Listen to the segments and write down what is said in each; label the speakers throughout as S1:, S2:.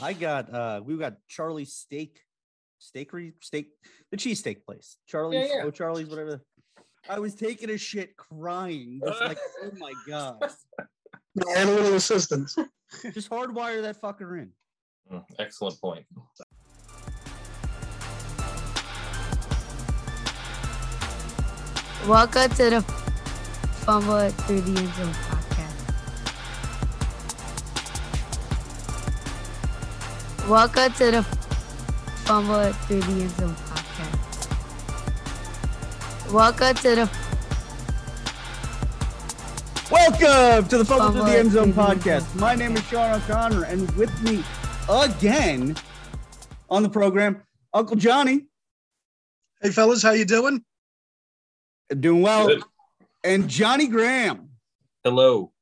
S1: I got uh we got Charlie's steak, steakery, steak, the cheesesteak place. Charlie's,
S2: yeah.
S1: oh Charlie's, whatever. I was taking a shit, crying. Just like, oh my god!
S3: I had a little assistance.
S1: Just hardwire that fucker in.
S2: Mm, Excellent point.
S4: Welcome to the Fumble It Through the End Zone Welcome to the Fumble Through the End Zone podcast. Welcome to the
S1: Welcome to the Fumble to the End Zone
S4: to the End
S1: podcast. My name is. Sean O'Connor, and with me again on the program, Uncle Johnny,
S3: Hey fellas, how you doing?
S1: doing well,
S2: Good.
S1: and Johnny Graham.
S2: Hello.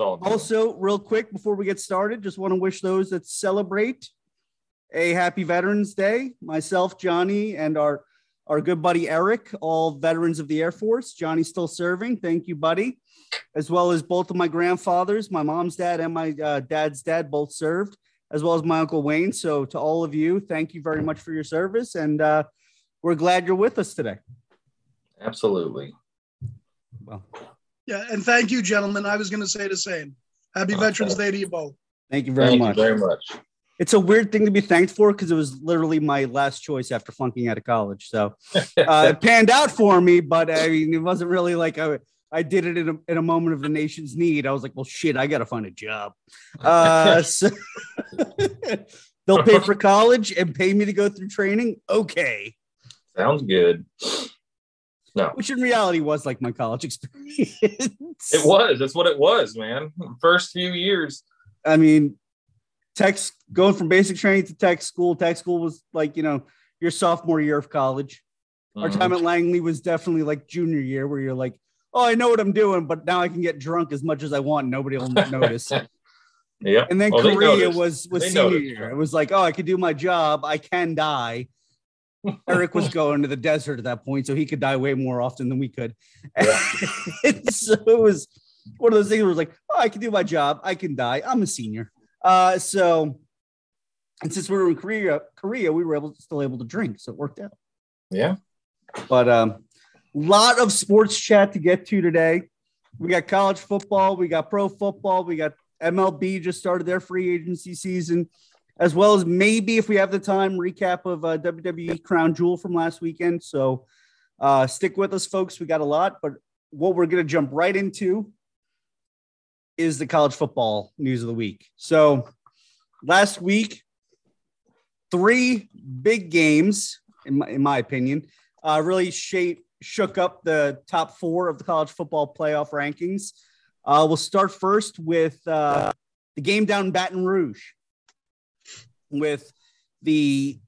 S2: All.
S1: Also, real quick before we get started, just want to wish those that celebrate a happy Veterans Day. Myself, Johnny, and our our good buddy Eric, all veterans of the Air Force. Johnny's still serving. Thank you, buddy. As well as both of my grandfathers, my mom's dad and my uh, dad's dad both served, as well as my uncle Wayne. So, to all of you, thank you very much for your service, and uh, we're glad you're with us today.
S2: Absolutely.
S1: Well,
S3: Yeah, and thank you, gentlemen. I was going to say the same. Happy
S2: Oh,
S3: Veterans
S2: thank-
S3: Day to you both.
S1: thank you very
S2: Thank
S1: much.
S2: you very much.
S1: it's a weird thing to be thanked for because it was literally my last choice after flunking out of college. So uh, it panned out for me, but I mean, it wasn't really like I, I did it in a, in a moment of the nation's need. I was like, well, shit, I got to find a job. Uh, so they'll pay for college and pay me to go through training. Okay.
S2: Sounds good. No,
S1: Which in reality was like my college experience.
S2: it was. That's what it was, man. First few years.
S1: I mean, tech going from basic training to tech school. Tech school was like, you know, your sophomore year of college. Our
S2: Mhm.
S1: time at Langley was definitely like junior year, where you're like, oh, I know what I'm doing, but now I can get drunk as much as I want. Nobody will notice.
S2: Yep.
S1: And then
S2: they
S1: Korea was was
S2: They
S1: senior
S2: noticed.
S1: year. It was like, oh, I could do my job. I can die. Eric was going to the desert at that point, so he could die way more often than we could. And so it was one of those things where it was like, oh, I can do my job. I can die. I'm a senior. Uh, so, and since we were in Korea, Korea, we were able still able to drink, so it worked out.
S2: Yeah.
S1: But um, lot of sports chat to get to today. We got college football, we got pro football, we got MLB just started their free agency season, as well as maybe if we have the time, recap of uh, WWE Crown Jewel from last weekend. So uh, stick with us, folks. We got a lot, but what we're going to jump right into is the college football news of the week. So last week, three big games, in my, in my opinion, uh, really shape, shook up the top four of the college football playoff rankings. Uh, we'll start first with uh, the game down in Baton Rouge with the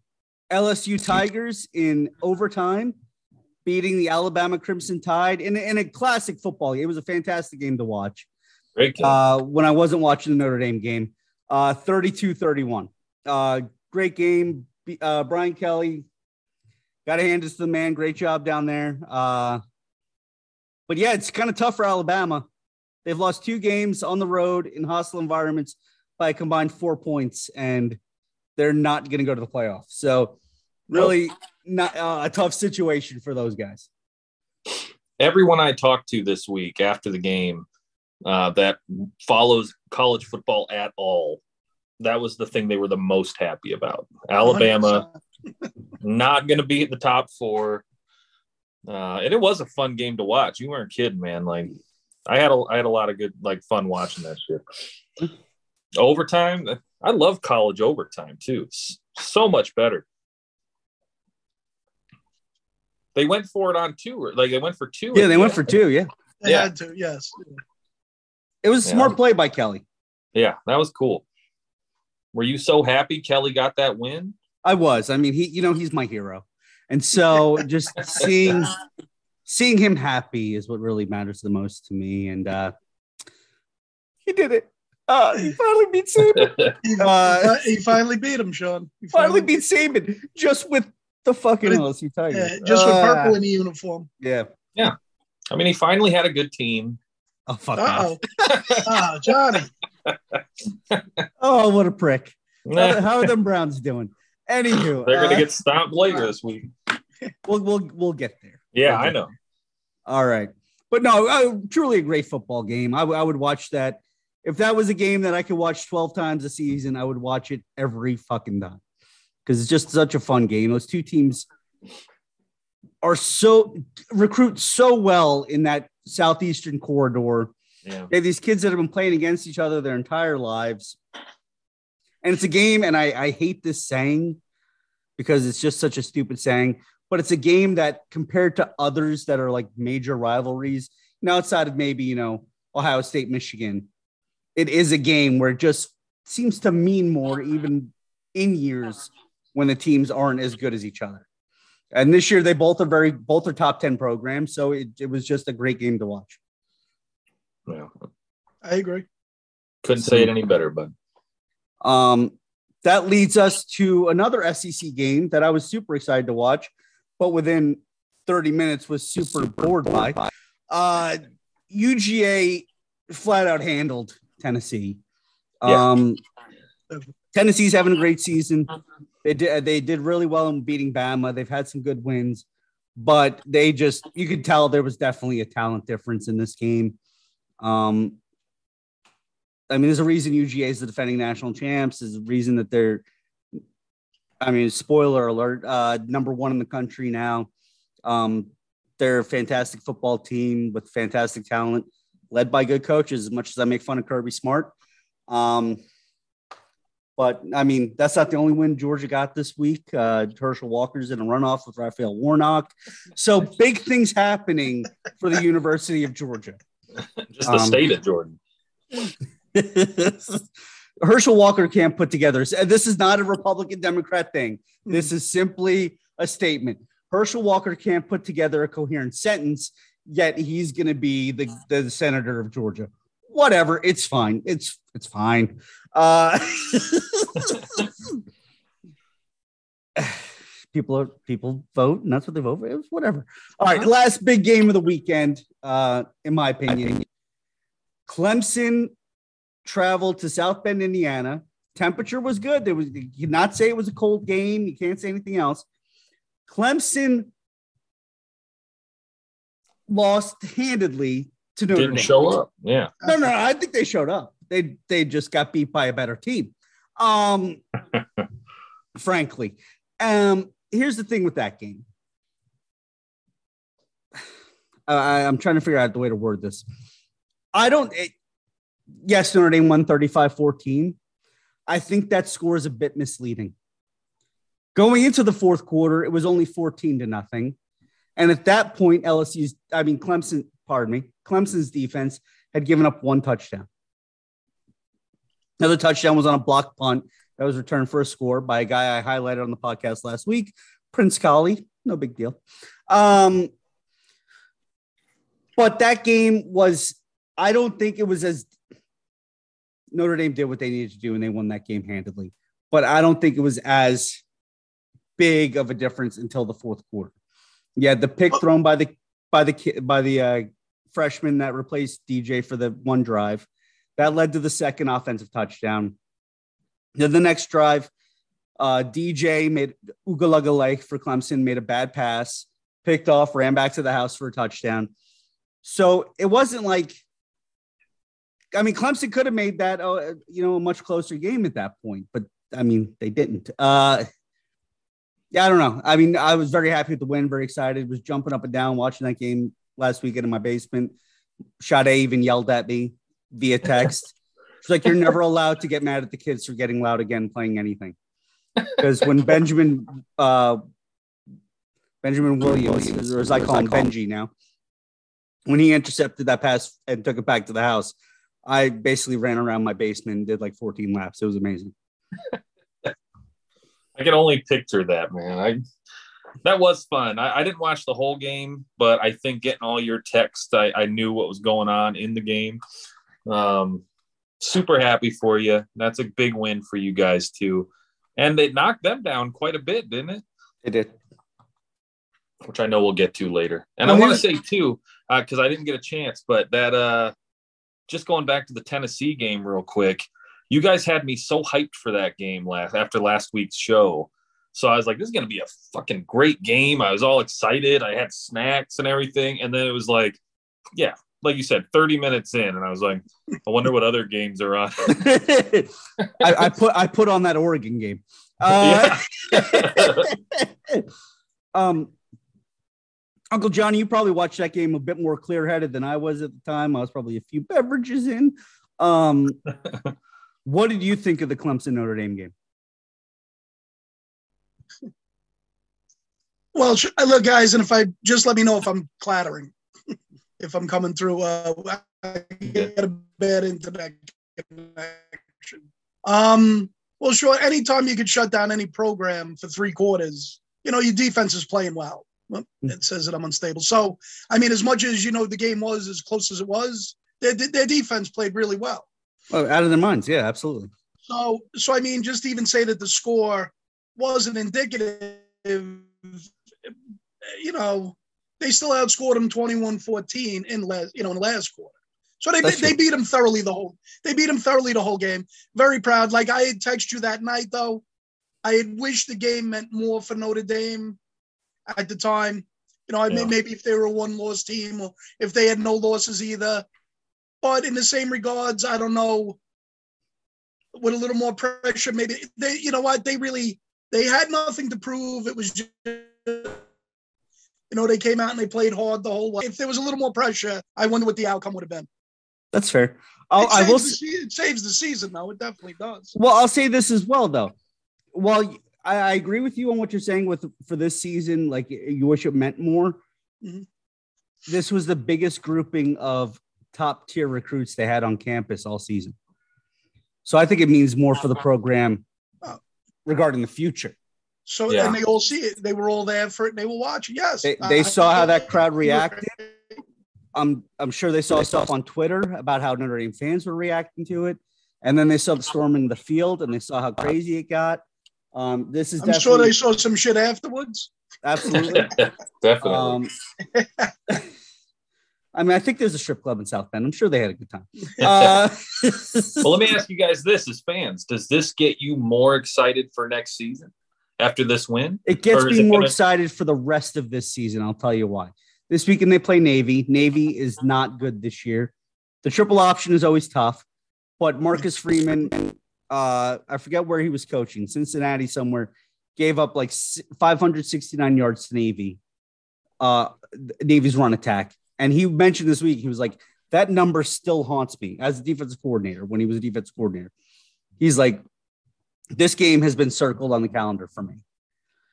S1: LSU Tigers in overtime beating the Alabama Crimson Tide in, in a classic football game. It was a fantastic game to watch
S2: Great game.
S1: uh, when I wasn't watching the Notre Dame game. Uh, 32-31. Uh, great game. Uh, Brian Kelly got to hand it to the man. Great job down there. Uh, but yeah, it's kind of tough for Alabama. They've lost two games on the road in hostile environments by a combined four points, and they're not going to go to the playoffs. So, really, not uh, a tough situation for those guys.
S2: Everyone I talked to this week after the game uh, that follows college football at all, that was the thing they were the most happy about. Alabama not going to be at the top four. Uh, and it was a fun game to watch. You weren't kidding, man. Like I had a I had a lot of good like fun watching that shit. Overtime, I love college overtime too. It's so much better. They went for it on two, or like they went for two.
S1: Yeah, they went
S2: end.
S1: for two. Yeah,
S3: They
S2: Yeah.
S3: had to, yes.
S1: it was a
S2: Yeah.
S1: smart play by Kelly.
S2: Yeah, that was cool. Were you so happy Kelly got that win?
S1: I was. I mean, he, you know, he's my hero, and so just seeing seeing him happy is what really matters the most to me. And uh he did it. Uh, he finally beat Saban.
S3: He,
S1: Uh,
S3: he finally beat him, Sean. He
S1: finally beat Saban just with the fucking
S3: it-
S1: LSU Tigers.
S3: Yeah, just with
S1: Uh,
S3: purple in the uniform.
S1: Yeah. Yeah.
S2: I mean, he finally had a good team.
S1: Oh fuck.
S3: Uh
S1: off.
S3: oh. ah, Johnny.
S1: Oh, what a prick! How, how are them Browns doing? Anywho,
S2: they're gonna
S1: uh,
S2: get stomped later this week.
S1: we'll we'll we'll get there.
S2: Yeah,
S1: Okay.
S2: I know.
S1: All right. But no, uh, truly a great football game. I, w- I would watch that. If that was a game that I could watch 12 times a season, I would watch it every fucking time because it's just such a fun game. Those two teams are so recruit so well in that southeastern corridor.
S2: Yeah.
S1: They have these kids that have been playing against each other their entire lives. And it's a game, and I, I hate this saying because it's just such a stupid saying, but it's a game that compared to others that are like major rivalries, you know, outside of maybe, you know, Ohio State, Michigan, it is a game where it just seems to mean more even in years when the teams aren't as good as each other. And this year they both are very both are top 10 programs. So it, it was just a great game to watch.
S2: yeah.
S3: I agree.
S2: Couldn't say it any better, but
S1: Um, that leads us to another SEC game that I was super excited to watch, but within 30 minutes was super bored by. Uh, UGA flat out handled Tennessee.
S2: Yeah.
S1: Um, Tennessee's having a great season. They did they did really well in beating Bama. They've had some good wins, but they just you could tell there was definitely a talent difference in this game. Um, I mean, there's a reason UGA is the defending national champs. There's a reason that they're, I mean, spoiler alert, uh, number one in the country now. Um, they're a fantastic football team with fantastic talent, led by good coaches. As much as I make fun of Kirby Smart, um, but I mean, that's not the only win Georgia got this week. Uh, Herschel Walker's in a runoff with Raphael Warnock. So big things happening for the University of Georgia.
S2: just the
S1: Um,
S2: state of Jordan.
S1: Herschel Walker can't put together. This is not a Republican Democrat thing. This is simply a statement. Herschel Walker can't put together a coherent sentence, yet he's going to be the, the senator of Georgia. Whatever, it's fine. It's it's fine. Uh, people are people vote, and that's what they vote for. It's whatever. All right, last big game of the weekend, uh, in my opinion. Clemson traveled to South Bend, Indiana. Temperature was good. There was you cannot say it was a cold game. You can't say anything else. Clemson lost handedly to Notre
S2: Didn't
S1: Dame.
S2: show up. Yeah.
S1: No, no, I think they showed up. They they just got beat by a better team. Um, frankly, um, here's the thing with that game. I, I'm trying to figure out the way to word this. I don't. It, yes, Notre Dame won 35 14. I think that score is a bit misleading. Going into the fourth quarter, it was only 14 to nothing. And at that point, LSU's, I mean, Clemson, pardon me, Clemson's defense had given up one touchdown. Another touchdown was on a block punt that was returned for a score by a guy I highlighted on the podcast last week, Prince Kollie. No big deal. Um, but that game was, I don't think it was as Notre Dame did what they needed to do and they won that game handedly. But I don't think it was as big of a difference until the fourth quarter. Yeah, the pick thrown by the by the by the uh, freshman that replaced DJ for the one drive that led to the second offensive touchdown. Then the next drive, uh, DJ made Uiagalelei for Clemson made a bad pass, picked off, ran back to the house for a touchdown. So it wasn't like, I mean, Clemson could have made that, uh, you know, a much closer game at that point, but I mean, they didn't. Uh, yeah, I don't know. I mean, I was very happy with the win, very excited. Was jumping up and down watching that game last weekend in my basement. Sade even yelled at me via text. She's like, "You're never allowed to get mad at the kids for getting loud again playing anything." Because when Benjamin uh, Benjamin Williams, or as I call him, Benji now, when he intercepted that pass and took it back to the house, I basically ran around my basement and did like 14 laps. It was amazing.
S2: I can only picture that, man. I that was fun. I, I didn't watch the whole game, but I think getting all your text, I, I knew what was going on in the game. Um, super happy for you. That's a big win for you guys too. And they knocked them down quite a bit, didn't it?
S1: It did.
S2: Which I know we'll get to later. And
S1: Well,
S2: I want to say too, because I didn't get a chance, but that uh just going back to the Tennessee game real quick, you guys had me so hyped for that game last after last week's show. So I was like, this is gonna be a fucking great game. I was all excited. I had snacks and everything, and then it was like, yeah, like you said, 30 minutes in, and I was like, I wonder what other games are on.
S1: I, I put I put on that Oregon game. Uh, um, Uncle Johnny, you probably watched that game a bit more clear headed than I was at the time. I was probably a few beverages in. Um, what did you think of the Clemson Notre Dame game?
S3: Well, uh, look, guys, and if I just let me know if I'm clattering, if I'm coming through, uh, I get a bad internet connection. Um, well, sure. Anytime you could shut down any program for three quarters, you know your defense is playing well. well it says that I'm unstable. So, I mean, as much as you know the game was as close as it was, their, their defense played really well.
S1: Oh, out of their minds, yeah, absolutely.
S3: So, so I mean, just even say that the score wasn't indicative. You know, they still outscored them 21-14 in last, you know, in the last quarter. So they,
S1: That's
S3: they
S1: true.
S3: beat them thoroughly the whole. They beat them thoroughly the whole game. Very proud. Like I had texted you that night though. I had wished the game meant more for Notre Dame at the time. You know, I
S2: Yeah.
S3: mean, maybe if they were a one-loss team or if they had no losses either. But in the same regards, I don't know. With a little more pressure, maybe they. You know what? They really they had nothing to prove. It was just. You know, they came out and they played hard the whole way. If there was a little more pressure, I wonder what the outcome would have been.
S1: That's fair. I'll, I will.
S3: the se- it saves the season, though. It definitely does.
S1: Well, I'll say this as well, though. While I, I agree with you on what you're saying with for this season, like you wish it meant more.
S3: Mhm.
S1: This was the biggest grouping of top tier recruits they had on campus all season. So I think it means more for the program regarding the future.
S3: So
S2: Yeah.
S3: and they all see it. They were all there for it. And they were watching. Yes,
S1: They, they
S3: I-
S1: saw how that crowd reacted. I'm I'm sure they saw stuff on Twitter about how Notre Dame fans were reacting to it, and then they saw the storm in the field and they saw how crazy it got. Um, this is
S3: I'm sure they saw some shit afterwards.
S1: absolutely.
S2: Definitely.
S1: Um, I mean, I think there's a strip club in South Bend. I'm sure they had a good time. Uh,
S2: well, let me ask you guys this as fans: Does this get you more excited for next season after this win?
S1: it gets me
S2: it
S1: more
S2: gonna-
S1: excited for the rest of this season. I'll tell you why. This weekend they play Navy. Navy is not good this year. The triple option is always tough, but Marcus Freeman, uh, I forget where he was coaching, Cincinnati somewhere, gave up like 569 yards to Navy, uh, Navy's run attack. And he mentioned this week, he was like, that number still haunts me as a defensive coordinator when he was a defensive coordinator. He's like, this game has been circled on the calendar for me.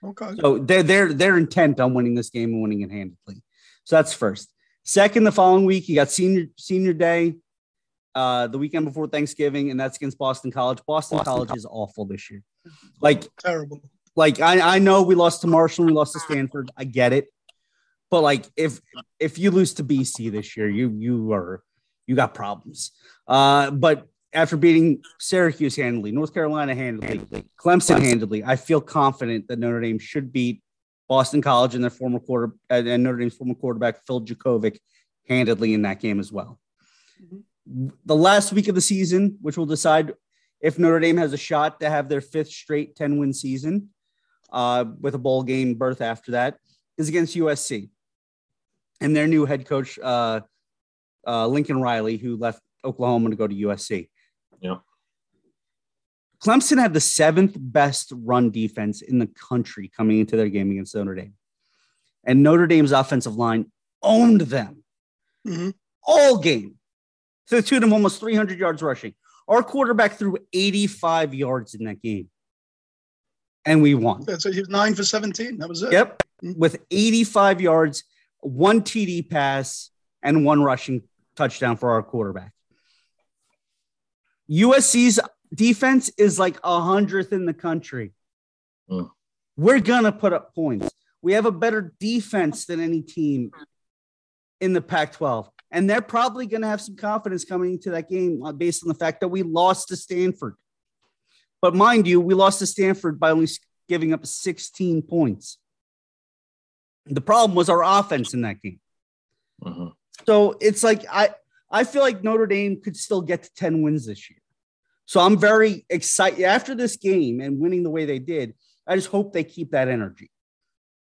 S3: Okay.
S1: So they're they're they're intent on winning this game and winning it handedly. So that's first. Second, the following week you got senior senior day, uh, the weekend before Thanksgiving, and that's against Boston College. Boston, College is awful this year. Like
S3: Terrible.
S1: like I, I know we lost to Marshall, we lost to Stanford. I get it. But like if if you lose to BC this year, you you are you got problems. Uh, but after beating Syracuse handily, North Carolina handily, Clemson handily, I feel confident that Notre Dame should beat Boston College and their former quarter and Notre Dame's former quarterback Phil Jurkovec handedly in that game as well. The last week of the season, which will decide if Notre Dame has a shot to have their fifth straight 10 win season uh, with a bowl game berth after that, is against USC and their new head coach, uh, uh, Lincoln Riley, who left Oklahoma to go to USC.
S2: Yeah.
S1: Clemson had the seventh best run defense in the country coming into their game against Notre Dame. And Notre Dame's offensive line owned them
S3: Mhm.
S1: all game to the tune of them almost 300 yards rushing. Our quarterback threw 85 yards in that game. And we won.
S3: So. He was nine for 17. That was it.
S1: Yep. With 85 yards, one TD pass, and one rushing touchdown for our quarterback. USC's defense is like a hundredth in the country.
S2: Mm.
S1: We're gonna put up points. We have a better defense than any team in the Pac-12, and they're probably gonna have some confidence coming into that game uh, based on the fact that we lost to Stanford. But mind you, we lost to Stanford by only giving up 16 points. The problem was our offense in that game.
S2: Mhm.
S1: So it's like I I feel like Notre Dame could still get to 10 wins this year. So I'm very excited after this game and winning the way they did. I just hope they keep that energy.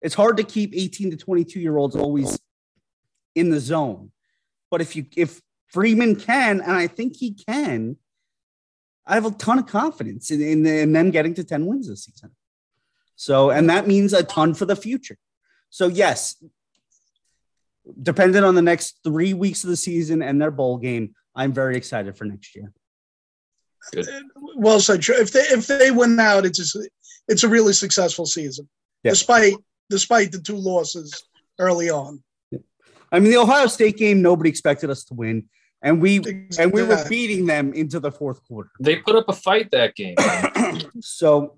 S1: It's hard to keep 18 to 22 year olds always in the zone. But if you if Freeman can, and I think he can, I have a ton of confidence in, in, in them getting to 10 wins this season. So, and that means a ton for the future. So, yes, dependent on the next three weeks of the season and their bowl game, I'm very excited for next year.
S2: Good.
S3: Well said. If they if they win out, it's a, it's a really successful season,
S1: Yeah.
S3: despite despite the two losses early on.
S1: I mean, the Ohio State game, nobody expected us to win, and we and we were beating them into the fourth quarter.
S2: They put up a fight that game.
S1: So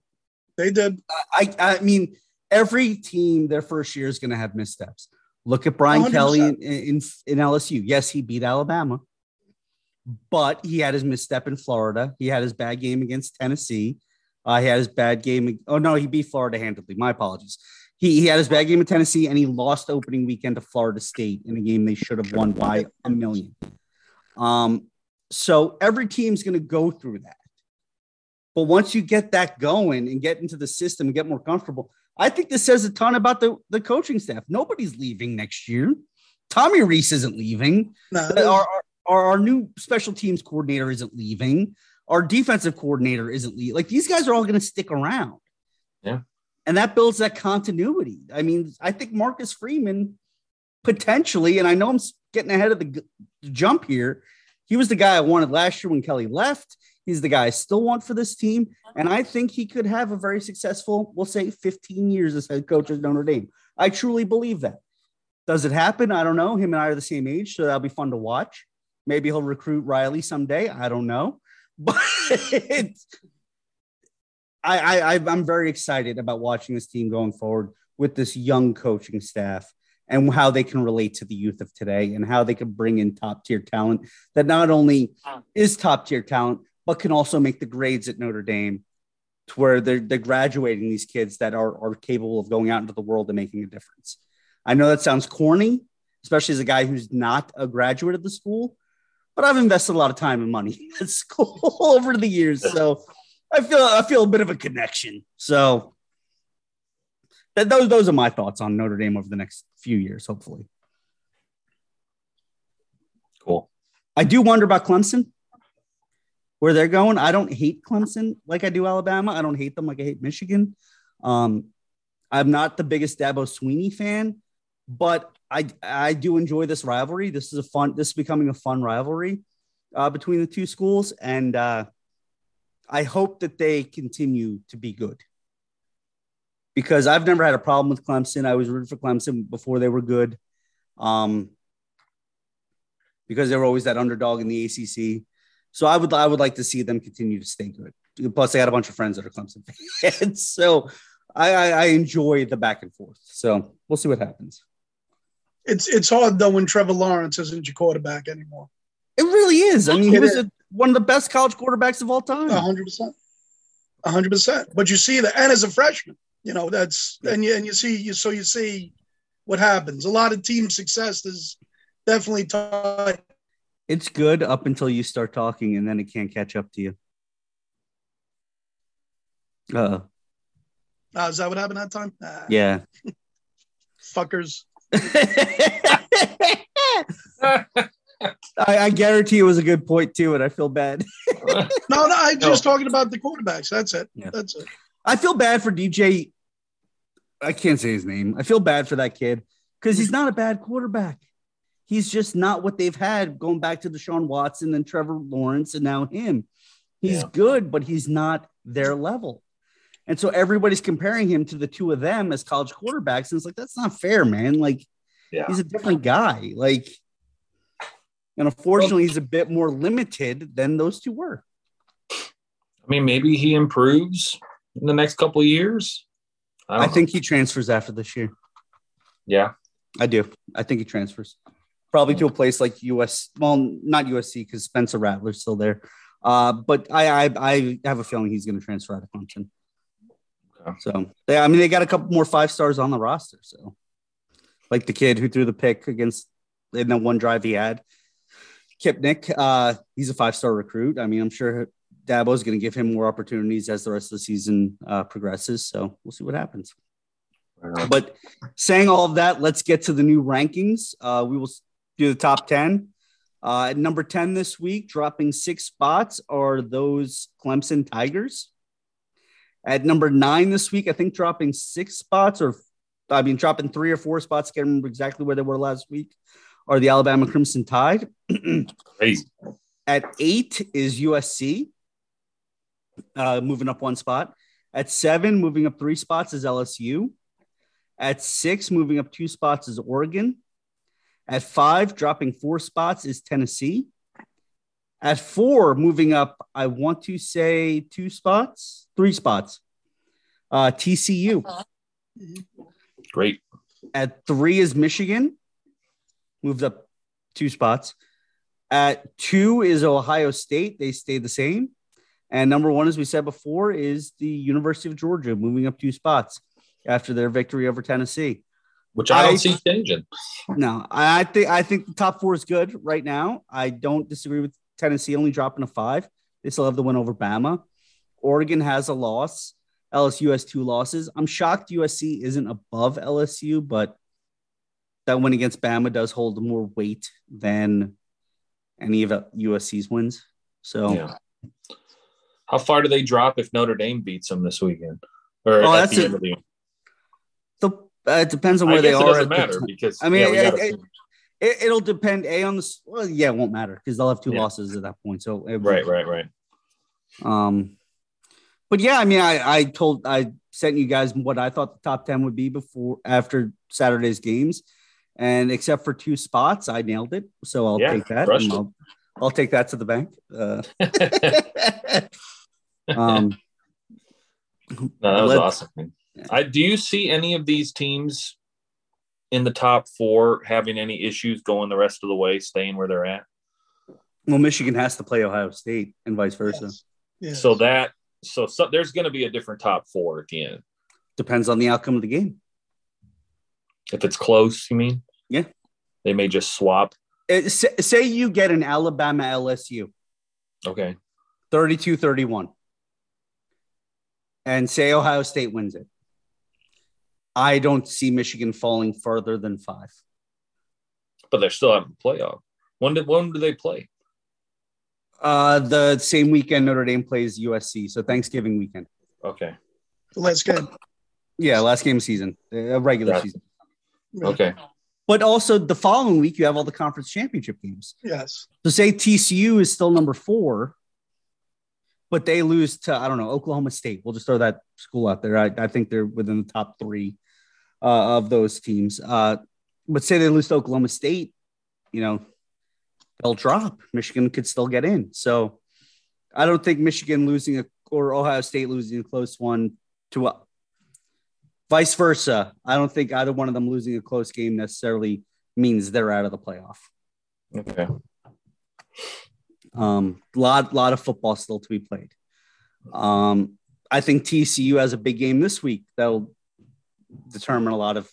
S3: They did.
S1: I I mean, every team their first year is going to have missteps. Look at Brian
S3: 100%.
S1: Kelly in, in in LSU. Yes, he beat Alabama, but he had his misstep in Florida. He had his bad game against Tennessee. Uh, he had his bad game. Oh no, he beat Florida handedly. My apologies. He, he had his bad game in Tennessee, and he lost opening weekend to Florida State in a game they should have won by a million. Um, so every team's going to go through that. But once you get that going and get into the system and get more comfortable, I think this says a ton about the, the coaching staff. Nobody's leaving next year. Tommy Rees isn't leaving.
S3: No,
S1: Our, our, our, our new special teams coordinator isn't leaving. Our defensive coordinator isn't leaving. Like these guys are all going to stick around.
S2: Yeah.
S1: And that builds that continuity. I mean, I think Marcus Freeman potentially, and I know I'm getting ahead of the g- jump here. He was the guy I wanted last year when Kelly left. He's the guy I still want for this team. Uh-huh. And I think he could have a very successful, we'll say 15 years as head coach at Notre Dame. I truly believe that. Does it happen? I don't know. Him and I are the same age, so that'll be fun to watch. Maybe he'll recruit Riley someday. I don't know. But I, I- I'm very excited about watching this team going forward with this young coaching staff and how they can relate to the youth of today and how they can bring in top tier talent that not only is top tier talent, but can also make the grades at Notre Dame to where they're, they're graduating these kids that are, are capable of going out into the world and making a difference. I know that sounds corny, especially as a guy who's not a graduate of the school, but I've invested a lot of time and money at school over the years. So I feel I feel a bit of a connection. So that, those those are my thoughts on Notre Dame over the next few years, hopefully.
S2: Cool.
S1: I do wonder about Clemson, where they're going. I don't hate Clemson like I do Alabama. I don't hate them like I hate Michigan. Um, I'm not the biggest Dabo Swinney fan, but I I do enjoy this rivalry. This is a fun. This is becoming a fun rivalry uh, between the two schools, and uh, I hope that they continue to be good. Because I've never had a problem with Clemson. I was rooting for Clemson before they were good. Um, because they were always that underdog in the ACC. So I would I would like to see them continue to stay good. Plus, I got a bunch of friends that are Clemson fans, so I, I, I enjoy the back and forth. So we'll see what happens.
S3: it's it's hard though when Trevor Lawrence isn't your quarterback anymore.
S1: It really is. I mean, he was a, one of the best college quarterbacks of all time.
S3: Hundred percent, hundred percent. But you see that, and as a freshman, you know that's and you and you see you so you see what happens. A lot of team success is definitely tied.
S1: It's good up until you start talking, and then it can't catch up to you. Uh,
S3: Uh, is that what happened that time? Ah,
S1: yeah.
S3: fuckers.
S1: I, I guarantee it was a good point too, and I feel bad.
S3: No, no, I'm
S2: No.
S3: just talking about the quarterbacks. That's it.
S1: Yeah.
S3: That's it.
S1: I feel bad for DJ. I can't say his name. I feel bad for that kid because he's not a bad quarterback. He's just not what they've had going back to Deshaun Watson and Trevor Lawrence and now him. He's
S2: Yeah.
S1: good, but he's not their level. And so everybody's comparing him to the two of them as college quarterbacks. And it's like, that's not fair, man. Like,
S2: Yeah.
S1: he's a different guy. Like, and unfortunately, he's a bit more limited than those two were.
S2: I mean, maybe he improves in the next couple of years. I,
S1: I think he transfers after this year.
S2: Yeah.
S1: I do. I think he transfers probably to a place like US. Well, not USC because Spencer Rattler's still there. Uh, but I, I I have a feeling he's going to transfer out of Clemson.
S2: Okay.
S1: So they, I mean, they got a couple more five stars on the roster. So, like the kid who threw the pick against in the one drive he had, Klubnik. Uh, he's a five star recruit. I mean, I'm sure Dabo's going to give him more opportunities as the rest of the season uh, progresses. So we'll see what happens. But saying all of that, let's get to the new rankings. Uh, we will do the top 10. Uh, at number 10 this week, dropping six spots, are those Clemson Tigers. At number nine this week, I think dropping six spots, or I mean, dropping three or four spots, can't remember exactly where they were last week, are the Alabama Crimson Tide.
S2: Crazy.
S1: At eight is USC, uh, moving up one spot. At seven, moving up three spots is LSU. At six, moving up two spots is Oregon. At five, dropping four spots is Tennessee. At four, moving up, I want to say two spots, three spots. Uh, TCU.
S2: Great.
S1: At three is Michigan, moved up two spots. At two is Ohio State. They stay the same. And number one, as we said before, is the University of Georgia, moving up two spots after their victory over Tennessee.
S2: Which I don't
S1: I-
S2: see changing.
S1: No, I think I think the top four is good right now. I don't disagree with Tennessee only dropping a five. They still have the win over Bama. Oregon has a loss. LSU has two losses. I'm shocked USC isn't above LSU, but that win against Bama does hold more weight than any of USC's wins. So
S2: Yeah. How far do they drop if Notre Dame beats them this weekend? Or
S1: Oh,
S2: at
S1: that's
S2: the
S1: a-
S2: end of the
S1: the, uh, it depends on where they
S2: it
S1: are.
S2: doesn't matter because
S1: I mean,
S2: yeah,
S1: it, it, it'll depend a on the well, yeah, it won't matter because they'll have two
S2: Yeah.
S1: losses at that point. So it-
S2: right, right, right.
S1: Um, but yeah, I mean, I I told I sent you guys what I thought the top ten would be before after Saturday's games, and except for two spots, I nailed it. So I'll
S2: Yeah,
S1: take that. and. I'll, I'll take that to the bank. Uh, um,
S2: No, that was awesome. man. I do you see any of these teams in the top four having any issues going the rest of the way, staying where they're at?
S1: well, Michigan has to play Ohio State and vice versa.
S3: Yes. Yes.
S2: So that so, so there's going to be a different top four at the end.
S1: Depends on the outcome of the game.
S2: If it's close, you mean?
S1: Yeah.
S2: They may just swap.
S1: Uh, say, say you get an Alabama LSU
S2: Okay.
S1: 32 31, and say Ohio State wins it. I don't see Michigan falling further than five.
S2: But they're still out of the playoff. When did when do they play?
S1: Uh, the same weekend Notre Dame plays USC, so Thanksgiving weekend.
S2: Okay.
S3: the last game.
S1: Yeah, last game of season, a regular
S2: Gotcha.
S1: season.
S2: Okay.
S1: But also the following week, you have all the conference championship games.
S3: Yes.
S1: So say TCU is still number four, but they lose to I don't know Oklahoma State. We'll just throw that school out there. I, I think they're within the top three uh, of those teams. Uh, but say they lose to Oklahoma State, you know, they'll drop. Michigan could still get in. So I don't think Michigan losing a or Ohio State losing a close one to a, vice versa. I don't think either one of them losing a close game necessarily means they're out of the playoff.
S2: Okay.
S1: Um, lot lot of football still to be played. Um, I think TCU has a big game this week that'll determine a lot of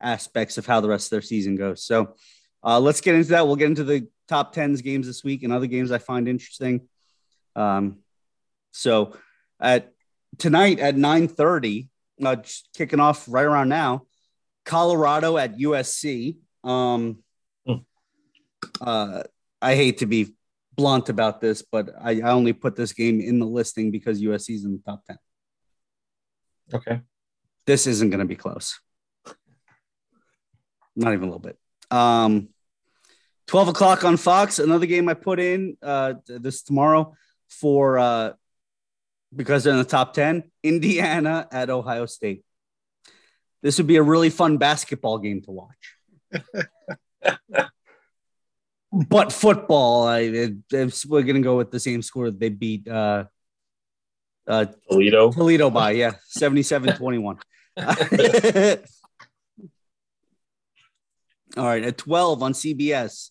S1: aspects of how the rest of their season goes. So uh, let's get into that. We'll get into the top tens games this week and other games I find interesting. Um, so at tonight at nine thirty, uh, kicking off right around now, Colorado at USC. Um,
S2: Hmm.
S1: uh, I hate to be blunt about this, but I, I only put this game in the listing because USC's in the top 10.
S2: Okay.
S1: This isn't going to be close. Not even a little bit. Um, 12 o'clock on Fox, another game I put in uh, this tomorrow for uh, because they're in the top 10 Indiana at Ohio State. This would be a really fun basketball game to watch. but football, I, it, it's- we're going to go with the same score they beat uh, uh,
S2: Toledo.
S1: Toledo by, yeah, 77 21. All right, at 12 on CBS,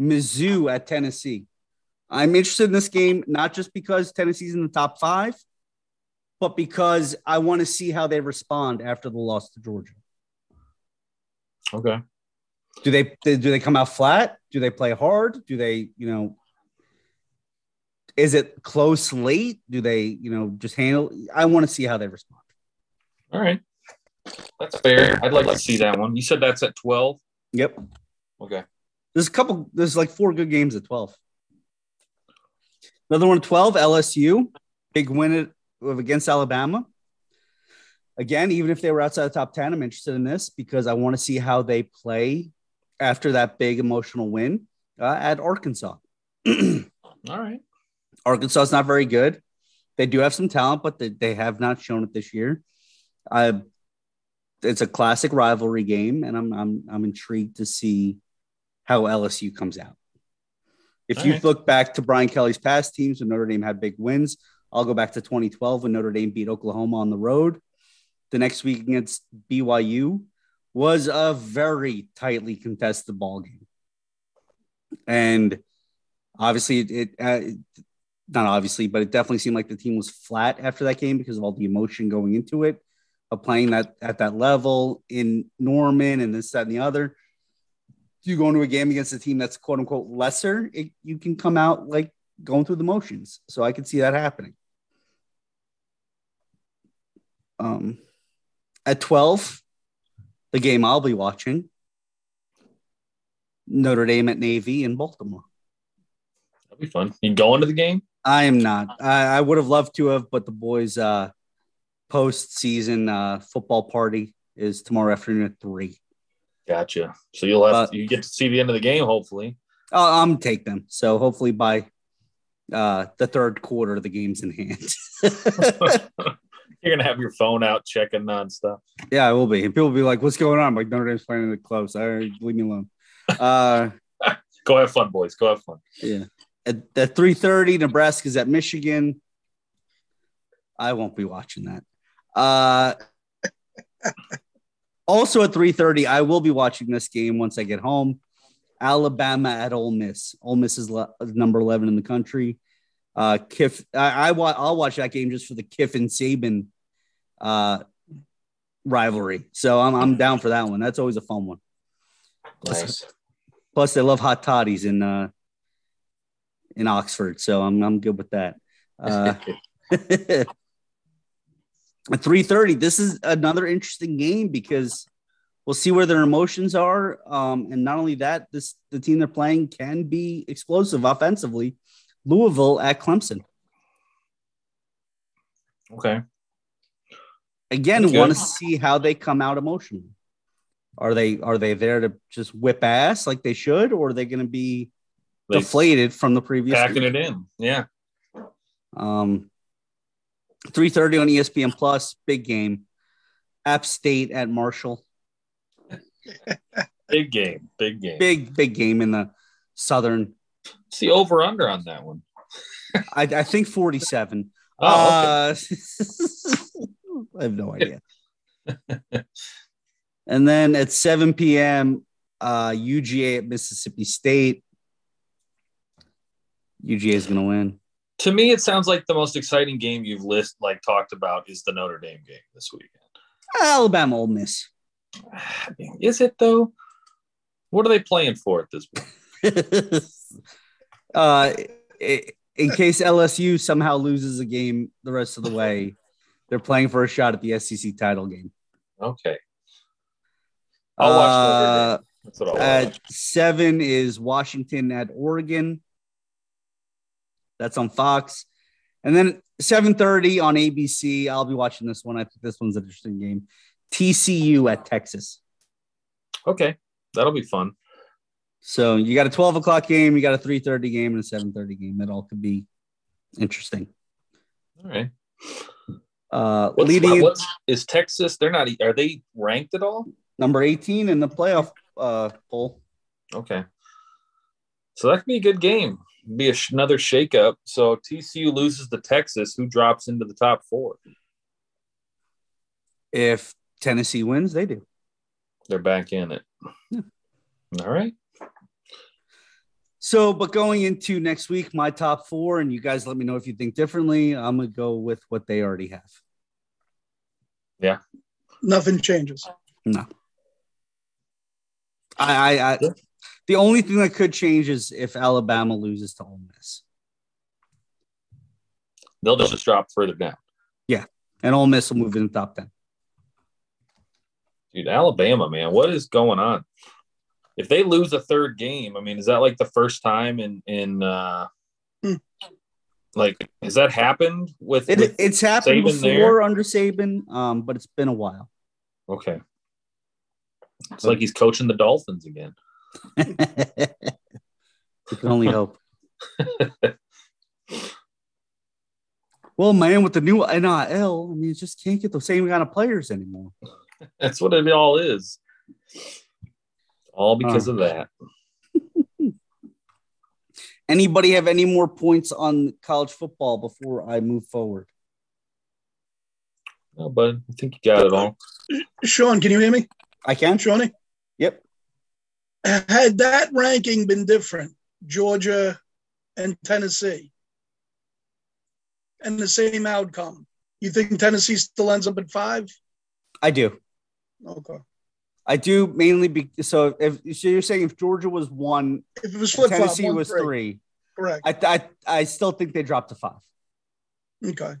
S1: Mizzou at Tennessee. I'm interested in this game, not just because Tennessee's in the top five, but because I want to see how they respond after the loss to Georgia.
S2: Okay.
S1: Do they do they come out flat? Do they play hard? Do they, you know, is it close late? Do they, you know, just handle? I want to see how they respond.
S2: All right. That's fair. I'd like to see that one. You said that's at 12?
S1: Yep.
S2: Okay.
S1: There's a couple, there's like four good games at 12. Another one at 12, LSU, big win against Alabama. Again, even if they were outside the top 10, I'm interested in this because I want to see how they play after that big emotional win uh, at Arkansas.
S2: All right.
S1: Arkansas is not very good. They do have some talent, but they, they have not shown it this year. I, it's a classic rivalry game, and I'm I'm I'm intrigued to see how LSU comes out. If
S2: All
S1: you
S2: right.
S1: look back to Brian Kelly's past teams when Notre Dame had big wins, I'll go back to 2012 when Notre Dame beat Oklahoma on the road. The next week against BYU was a very tightly contested ball game, and obviously it, it uh, not obviously, but it definitely seemed like the team was flat after that game because of all the emotion going into it of playing that at that level in Norman and this, that, and the other. You go into a game against a team that's quote unquote lesser, it, you can come out like going through the motions. So I could see that happening. Um, at 12, the game I'll be watching Notre Dame at Navy in Baltimore.
S2: That'll be fun. You going to the game?
S1: I am not. I, I would have loved to have, but the boys' uh, post-season uh, football party is tomorrow afternoon at three.
S2: Gotcha. So you'll have
S1: Uh,
S2: you get to see the end of the game, hopefully.
S1: I'll, I'm take them. So hopefully by uh, the third quarter, the game's in hand.
S2: You're gonna have your phone out checking nonstop.
S1: yeah, I will be. And people will be like, "What's going on?" I'm like Notre Dame's playing it close. All right, leave me alone. Uh,
S2: Go have fun, boys. Go have fun.
S1: yeah. At, at 3:30, Nebraska's at Michigan. I won't be watching that. Uh, also at 3:30, I will be watching this game once I get home. Alabama at Ole Miss. Ole Miss is le- number 11 in the country. Uh, Kiff, I, I wa- I'll watch that game just for the Kiffin Saban uh, rivalry. So I'm I'm down for that one. That's always a fun one.
S2: Nice.
S1: Plus, they love hot toddies in uh, in Oxford, so I'm I'm good with that. Uh, at 3:30, this is another interesting game because we'll see where their emotions are, um, and not only that, this the team they're playing can be explosive offensively. Louisville at Clemson.
S2: okay.
S1: Again, want to see how they come out emotionally. Are they are they there to just whip ass like they should, or are they going to be
S2: They
S1: deflated from the previous?
S2: packing it in. Yeah.
S1: Um, 3:30 on ESPN Plus, big game. App State at Marshall,
S2: Big game. Big game.
S1: big big game in the Southern.
S2: It's the over under on that one.
S1: I, I think 47.
S2: Oh,
S1: Uh, I have no idea. and then at 7 p.m., uh, UGA at Mississippi State. UGA is going to win.
S2: To me, it sounds like the most exciting game you've list like talked about is the Notre Dame game this weekend.
S1: Alabama, Ole Miss.
S2: Is it though? What are they playing for at this point?
S1: uh, in case LSU somehow loses a game the rest of the way, they're playing for a shot at the SEC title game.
S2: Okay. I'll watch
S1: Uh,
S2: Dame. That's what I'll watch.
S1: at seven is Washington at Oregon. That's on Fox. And then 7:30 on ABC. I'll be watching this one. I think this one's an interesting game. TCU at Texas.
S2: Okay. That'll be fun.
S1: So you got a 12 o'clock game, you got a 3:30 game, and a 7:30 game. That all could be interesting.
S2: All right.
S1: Uh,
S2: What's,
S1: leading
S2: what's is Texas? They're not. Are they ranked at all?
S1: number 18 in the playoff uh, poll.
S2: Okay. So that could be a good game. Be a sh- another shakeup. So TCU loses to Texas, who drops into the top four.
S1: If Tennessee wins, they do.
S2: They're back in it.
S1: Yeah.
S2: All right.
S1: So, but going into next week, my top four, and you guys let me know if you think differently. I'm gonna go with what they already have. Yeah.
S3: Nothing changes.
S1: No. I, I, I
S2: Yeah.
S1: The only thing that could change is if Alabama loses to Ole Miss,
S2: They'll just drop further down.
S1: Yeah, and Ole Miss will move in the top ten.
S2: Dude, Alabama, man, what is going on? If they lose a third game, I mean, is that like the first time in in uh
S3: Hmm.
S2: like has that happened with,
S1: It,
S2: with-
S1: it's happened
S2: Saban
S1: before
S2: there?
S1: under Saban, um, but it's been a while.
S2: okay. It's like he's coaching the Dolphins again.
S1: we can only hope. well, man, with the new NIL, I mean, it just can't get the same kind of players anymore.
S2: That's what it all is. All because
S1: Oh.
S2: of that.
S1: Anybody have any more points on college football before I move forward?
S2: No, but I think you got it all.
S3: Sean, can you hear me?
S1: I can.
S3: Shawnee?
S1: Yep.
S3: Had that ranking been different, Georgia and Tennessee, and the same outcome, you think Tennessee still ends up at five?
S1: I do.
S3: Okay.
S1: I do mainly be so. If so, you're saying if Georgia was one,
S3: If it was flip
S1: Tennessee was three.
S3: Correct.
S1: I, I I still think they dropped to five.
S3: Okay.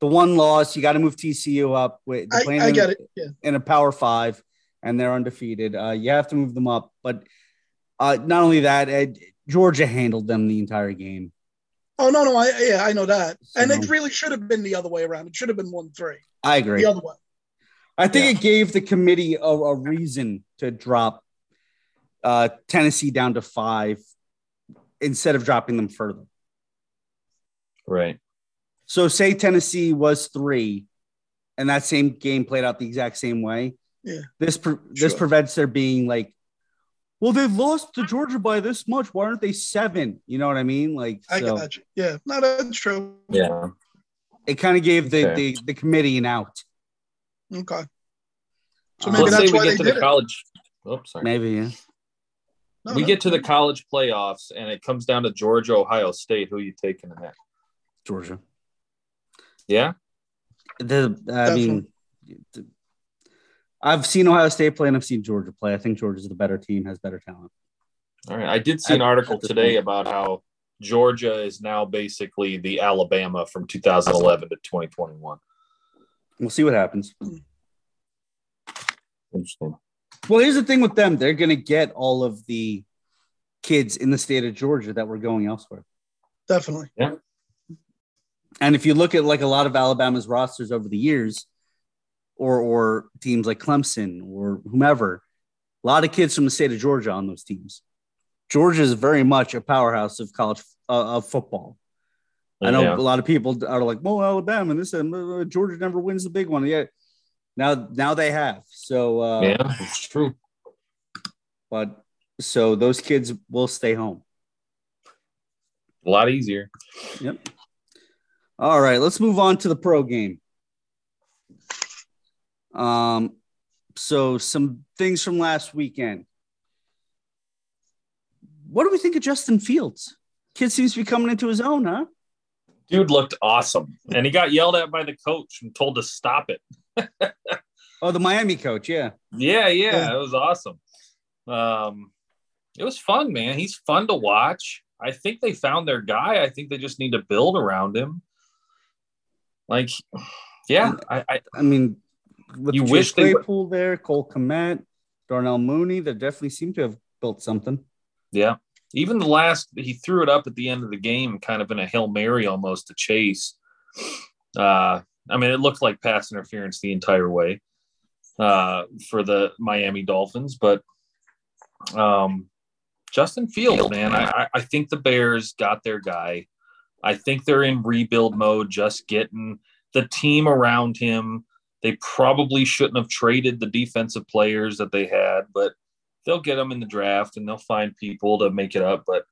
S1: The one loss, you got to move TCU up. With
S3: I, I get it. Yeah.
S1: in a power five and they're undefeated. Uh, you have to move them up. But uh, not only that, uh, Georgia handled them the entire game.
S3: Oh no, no, I yeah, I know that. And it really should have been the other way around. It should have been one three.
S1: I agree.
S3: The other way.
S1: I think
S2: Yeah.
S1: it gave the committee a, a reason to drop uh, Tennessee down to five instead of dropping them further.
S2: Right.
S1: So, say Tennessee was three, and that same game played out the exact same way.
S3: Yeah.
S1: This pre- this prevents there being like, well, they've lost to Georgia by this much. Why aren't they seven? You know what I mean? Like,
S3: I got you. Yeah, no, that's true.
S2: Yeah.
S1: it kind of gave the,
S2: Okay.
S1: the the committee an out.
S3: Okay. So
S1: Uh,
S3: maybe
S2: Let's
S3: that's
S2: say we
S3: why
S2: get
S3: they
S2: to
S3: did
S2: the
S3: it.
S2: college. Oops, sorry.
S1: Maybe yeah.
S3: No,
S2: we
S3: no.
S2: get to the college playoffs and it comes down to Georgia, Ohio State. Who are you taking in that?
S1: Georgia.
S2: Yeah.
S1: The I mean, the- I've seen Ohio State play and I've seen Georgia play. I think Georgia's the better team, has better talent.
S2: All right. I did see an article today
S1: point.
S2: about how Georgia is now basically the Alabama from 2011 to 2021.
S1: We'll see what happens.
S2: Interesting.
S1: Well, here's the thing with them: they're going to get all of the kids in the state of Georgia that were going elsewhere.
S3: Definitely. Yeah.
S1: And if you look at like a lot of Alabama's rosters over the years, or or teams like Clemson or whomever, a lot of kids from the state of Georgia on those teams. Georgia is very much a powerhouse of college uh, of football. I know
S2: Yeah.
S1: a lot of people are like, "Well, Alabama, and this and uh, Georgia never wins the big one." Yeah, now now they have. So, uh,
S2: yeah, it's true.
S1: but so those kids will stay home.
S2: A lot easier.
S1: Yep. All right, let's move on to the pro game. Um, so some things from last weekend. What do we think of Justin Fields? Kid seems to be coming into his own, huh?
S2: Dude looked awesome. And he got yelled at by the coach and told to stop it.
S1: Oh, the Miami coach, yeah.
S2: Yeah, yeah, it was awesome. Um, it was fun, man. He's fun to watch. I think they found their guy. I think they just need to build around him. Like, yeah, I, I
S1: I mean, with
S2: You
S1: Chase
S2: wish they
S1: Claypool there, Cole Kmet, Darnell Mooney, they definitely seem to have built something.
S2: yeah. Even the last, he threw it up at the end of the game, kind of in a hail mary almost to Chase. Uh, I mean, it looked like pass interference the entire way uh, for the Miami Dolphins, but um, Justin Fields, man, I- I think the Bears got their guy. I think they're in rebuild mode, just getting the team around him. They probably shouldn't have traded the defensive players that they had, but they'll get them in the draft and they'll find people to make it up. But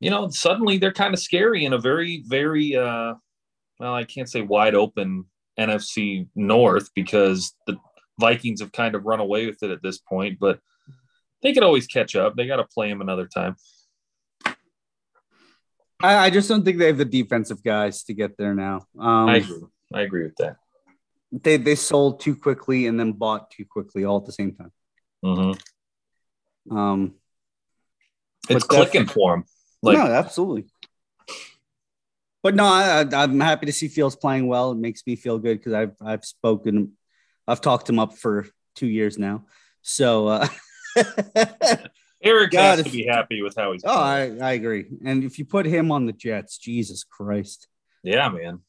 S2: you know, suddenly they're kind of scary in a very, very uh well, I can't say wide open NFC North because the Vikings have kind of run away with it at this point, but they could always catch up. They got to play them another time.
S1: I, I just don't think they have the defensive guys to get there now. Um,
S2: I agree. I agree with that.
S1: They they sold too quickly and then bought too quickly all at the same time.
S2: hmm
S1: Um,
S2: It's clicking for him. Like
S1: no, absolutely. But no, I, I'm happy to see Fields playing well. It makes me feel good because I've I've spoken, I've talked him up for two years now. So, uh,
S2: Eric
S1: God,
S2: has to be happy with how he's.
S1: oh. I, I agree. And if you put him on the Jets, Jesus Christ,
S2: yeah, man.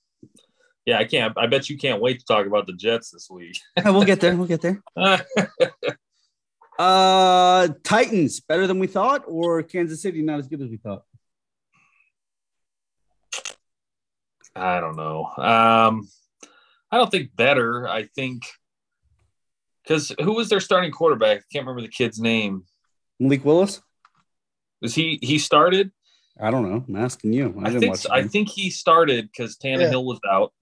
S2: Yeah, I can't. I bet you can't wait to talk about the Jets this week.
S1: we'll get there. We'll get there. Uh, Titans better than we thought, or Kansas City not as good as we thought.
S2: I don't know. Um, I don't think better. I think because who was their starting quarterback? I can't remember the kid's name.
S1: Malik Willis.
S2: Was he he started?
S1: I don't know. I'm asking you. I,
S2: I,
S1: didn't
S2: think
S1: watch.
S2: so- I think he started because Tannehill was out.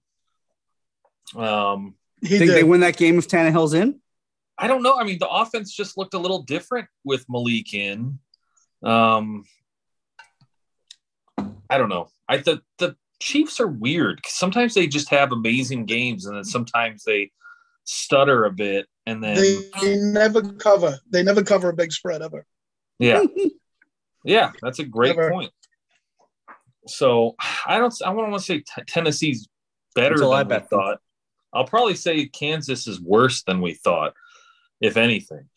S2: Um,
S3: He
S1: think
S3: did.
S1: they win that game if Tannehill's in.
S2: I don't know. I mean, the offense just looked a little different with Malik in. Um, I don't know. I the the Chiefs are weird. Because sometimes they just have amazing games, and then sometimes they stutter a bit, and then
S3: they, they never cover. They never cover a big spread ever.
S2: yeah, yeah, that's a great
S3: Never.
S2: point. So I don't. I don't want to say t- Tennessee's better
S1: Until I
S2: than we
S1: bet
S2: thought. I'll probably say Kansas is worse than we thought, if anything.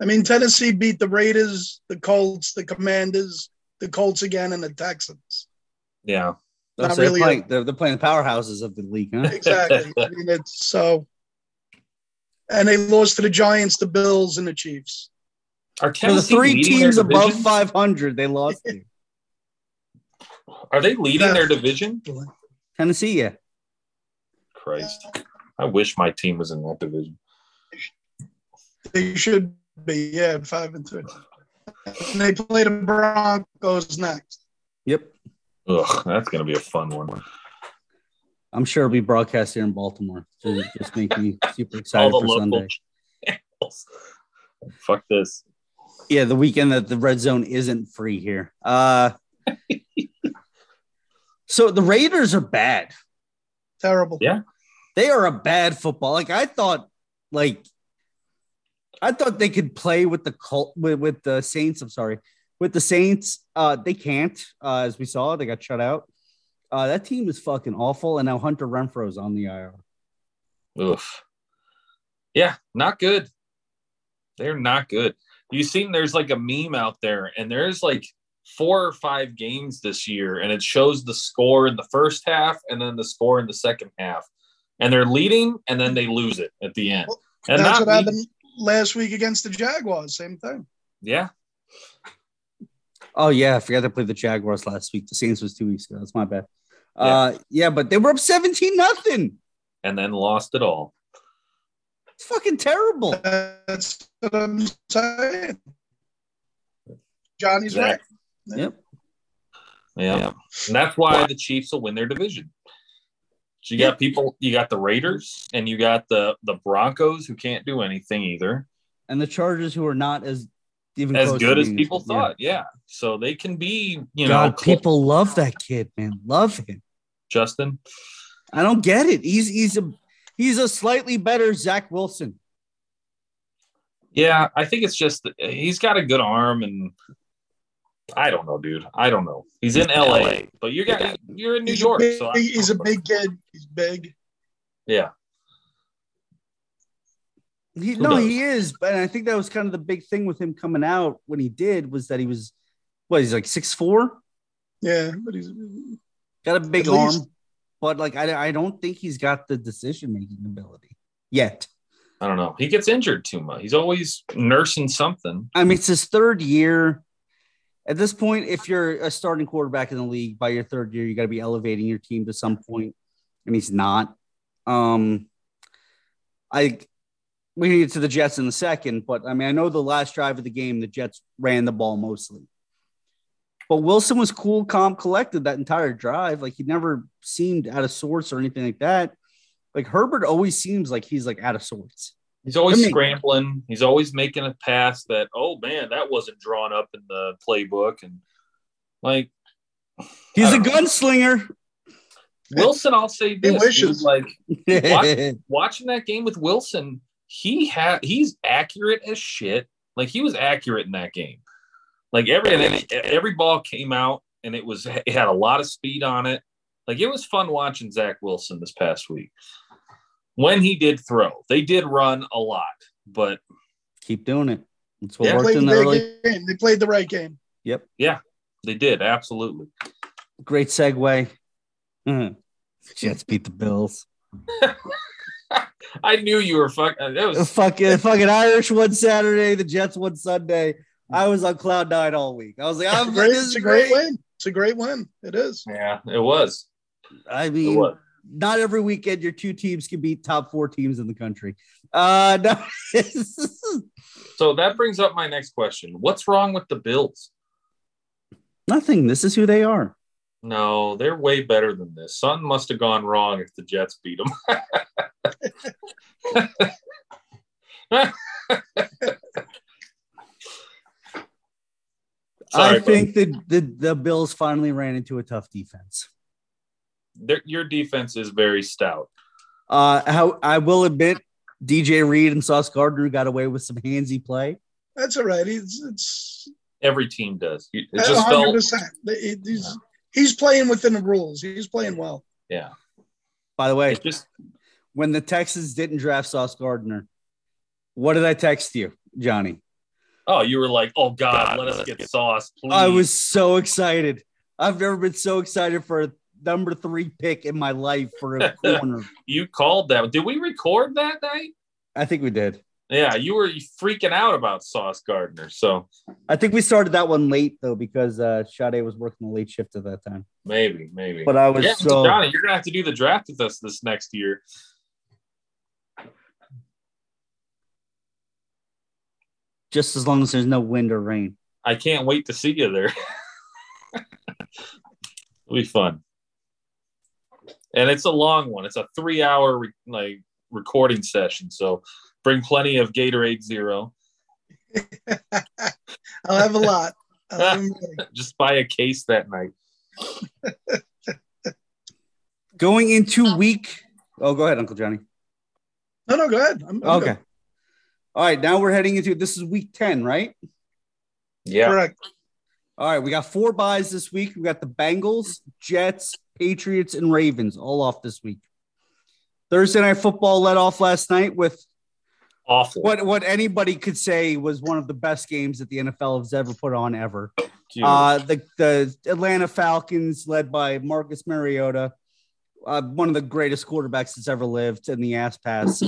S3: I mean, Tennessee beat the Raiders, the Colts, the Commanders, the Colts again, and the Texans.
S2: Yeah.
S3: Not
S1: So they're,
S3: really
S1: playing, they're, they're playing the powerhouses of the league, huh?
S3: Exactly. I mean, it's so. And they lost to the Giants, the Bills, and the Chiefs.
S2: Are
S1: So the three teams above 500, they lost to.
S2: Are they leading
S3: Yeah.
S2: their division?
S1: Tennessee, yeah.
S2: Christ. I wish my team was in that division.
S3: They should be, yeah, five and three. And they play the Broncos next.
S1: Yep.
S2: Ugh, that's gonna be a fun one.
S1: I'm sure it'll be broadcast here in Baltimore. So just make me super
S2: All
S1: excited
S2: the
S1: for
S2: local
S1: Sunday.
S2: channels. Fuck this.
S1: Yeah, the weekend that the red zone isn't free here. Uh so the Raiders are bad.
S3: Terrible.
S2: Yeah.
S1: They are a bad football. Like I thought, like I thought they could play with the cult with, with the Saints. I'm sorry, with the Saints. Uh, they can't, uh, as we saw, they got shut out. Uh, that team is fucking awful, and now Hunter Renfrow's on the IR.
S2: Oof. Yeah, not good. They're not good. You seen there's like a meme out there, and there's like four or five games this year, and it shows the score in the first half and then the score in the second half. And they're leading, and then they lose it at the end. And
S3: That's
S2: not
S3: what
S2: me-
S3: happened last week against the Jaguars. Same thing.
S2: Yeah,
S1: Oh yeah, I forgot to play the Jaguars last week. The Saints was two weeks ago. That's my bad. Uh, yeah, but they were up 17 nothing.
S2: and then lost it all.
S1: It's fucking terrible.
S3: That's what I'm saying. Johnny's right.
S1: Yep.
S2: Yeah. And that's why the Chiefs will win their division. So you got people, you got the Raiders and you got the the Broncos who can't do anything either.
S1: And the Chargers, who are not as even
S2: As good as people
S1: yeah.
S2: thought. Yeah. So they can be, you know,
S1: God,
S2: cl-
S1: people love that kid, man. Love him.
S2: Justin.
S1: I don't get it. He's he's a he's a slightly better Zach Wilson.
S2: Yeah, I think it's just he's got a good arm and I don't know, dude. I don't know. He's in LA, but you got you're in New
S3: He's
S2: York,
S3: big,
S2: so I-
S3: he's a big kid. He's big.
S2: yeah.
S1: He, no,
S2: does?
S1: he is, but I think that was kind of the big thing with him coming out when he did was that he was what he's like six four,
S3: Yeah, but he's
S1: got a big arm,
S3: least.
S1: but like I, I don't think he's got the decision making ability yet.
S2: I don't know. He gets injured too much. He's always nursing something.
S1: I mean, it's his third year. At this point, if you're a starting quarterback in the league by your third year, you got to be elevating your team to some point, and he's not. Um, I we get to the Jets in a second, but I mean, I know the last drive of the game, the Jets ran the ball mostly, but Wilson was cool, calm, collected that entire drive. Like he never seemed out of sorts or anything like that. Like Herbert always seems like he's like out of sorts.
S2: He's always
S1: I mean-
S2: scrambling. He's always making a pass that, oh man, that wasn't drawn up in the playbook. And like
S1: He's a
S2: don't know.
S1: gunslinger.
S2: Wilson, I'll say this. dude,
S3: wishes.
S2: like Watch- watching that game with Wilson, he had he's accurate as shit, Like he was accurate in that game. Like every every ball came out and it was it had a lot of speed on it. Like it was fun watching Zach Wilson this past week. When he did throw, they did run a lot, but
S1: Keep doing it. That's what
S2: Yeah.
S3: They
S1: worked
S3: played
S1: in
S3: the
S1: the
S3: right
S1: early.
S3: game. They played the right game.
S1: Yep.
S2: Yeah, they did absolutely.
S1: Great segue. Mhm. Jets beat the Bills.
S2: I knew you were fucking. That was
S1: fucking fucking Irish one Saturday. The Jets one Sunday. I was on cloud nine all week. I was like, I'm
S3: great,
S1: this
S3: it's a great
S1: great.
S3: win. It's a great win. It is.
S2: yeah, it was.
S1: I
S2: It
S1: mean,
S2: was.
S1: Not every weekend your two teams can beat top four teams in the country. Uh, no.
S2: So that brings up my next question. What's wrong with the Bills?
S1: Nothing. This is who they are.
S2: No, they're way better than this. Something must have gone wrong if the Jets beat them. Sorry,
S1: I think the, the the Bills finally ran into a tough defense.
S2: Their- your defense is very stout.
S1: Uh, how I will admit, DJ Reed and Sauce Gardner got away with some handsy play.
S3: That's all right. He's it's
S2: Every team does. It
S3: a
S2: just
S3: hundred
S2: felt,
S3: percent. He's he's playing within the rules. He's playing well.
S2: yeah.
S1: By the way,
S2: It just
S1: when the Texans didn't draft Sauce Gardner, what did I text you, Johnny?
S2: oh, you were like, oh God, let us get sauce, please.
S1: I was so excited. I've never been so excited for a number three pick in my life for a corner.
S2: you called that. Did we record that night?
S1: I think we did.
S2: Yeah, you were freaking out about Sauce Gardner. So
S1: I think we started that one late though because uh Sade was working the late shift at that time.
S2: maybe, maybe.
S1: But I was
S2: yeah,
S1: so
S2: Johnny, you're gonna have to do the draft with us this next year.
S1: just as long as there's no wind or rain.
S2: I can't wait to see you there. It'll be fun. And it's a long one. It's a three hour re- like recording session. So bring plenty of Gatorade Zero.
S3: I'll have a lot. Have-
S2: Just buy a case that night.
S1: Going into week. Oh, go ahead, Uncle Johnny.
S3: no, no, go ahead. I'm, I'm
S1: Okay.
S3: good.
S1: All right, now we're heading into this is week 10, right?
S2: Yeah.
S3: Correct.
S1: All right, we got four buys this week. We got the Bengals, Jets, Patriots, and Ravens all off this week. Thursday night football led off last night with
S2: Awful.
S1: what what anybody could say was one of the best games that the NFL has ever put on ever. Uh, the the Atlanta Falcons, led by Marcus Mariota, uh, one of the greatest quarterbacks that's ever lived in the ass pass,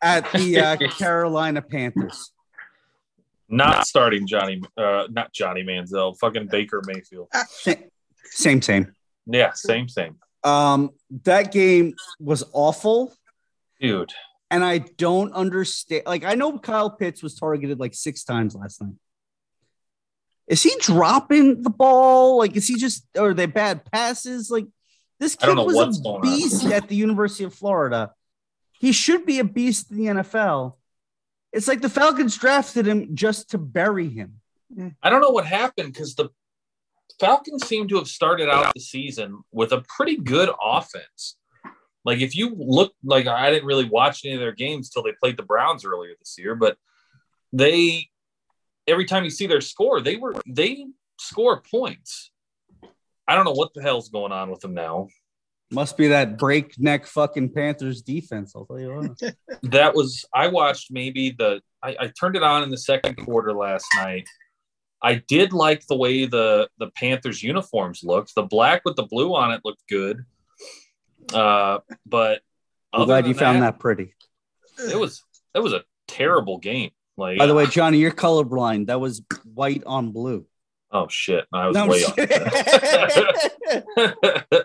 S1: at the uh, Carolina Panthers.
S2: not starting Johnny uh not Johnny Manziel, fucking Baker Mayfield.
S1: Sa- Same, same.
S2: Yeah, same same.
S1: Um, that game was awful,
S2: Dude.
S1: and I don't understand. Like, I know Kyle Pitts was targeted like six times last night. Is he dropping the ball? Like, is he just, or are they bad passes? Like, this
S2: I don't
S1: kid
S2: know
S1: was a beast at the University of Florida. He should be a beast in the NFL. It's like the Falcons drafted him just to bury him.
S2: I don't know what happened because the Falcons seem to have started out the season with a pretty good offense. Like if you look, like I didn't really watch any of their games till they played the Browns earlier this year, but they every time you see their score, they were they score points. I don't know what the hell's going on with them now.
S1: Must be that breakneck fucking Panthers defense. I'll tell you what.
S2: That was I watched maybe the I, I turned it on in the second quarter last night. I did like the way the the Panthers uniforms looked. The black with the blue on it looked good. Uh, but
S1: I'm glad you
S2: than
S1: found that pretty.
S2: It was it was a terrible game. Like
S1: By the way, Johnny, you're colorblind. That was white on blue.
S2: oh shit, I was
S1: No,
S2: way off.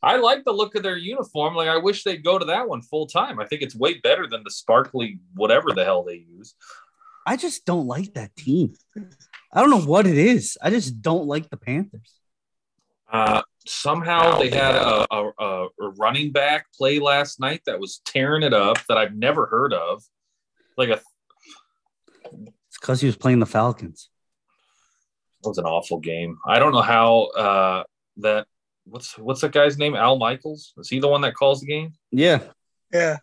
S2: I like the look of their uniform. Like I wish they'd go to that one full time. I think it's way better than the sparkly whatever the hell they use.
S1: I just don't like that team. I don't know what it is. I just don't like the Panthers.
S2: Uh, somehow they had a, a, a, a running back play last night that was tearing it up that I've never heard of. Like a
S1: It's because he was playing the Falcons.
S2: it was an awful game. I don't know how uh, that what's what's that guy's name? Al Michaels is he the one that calls the game?
S1: Yeah.
S3: Yeah.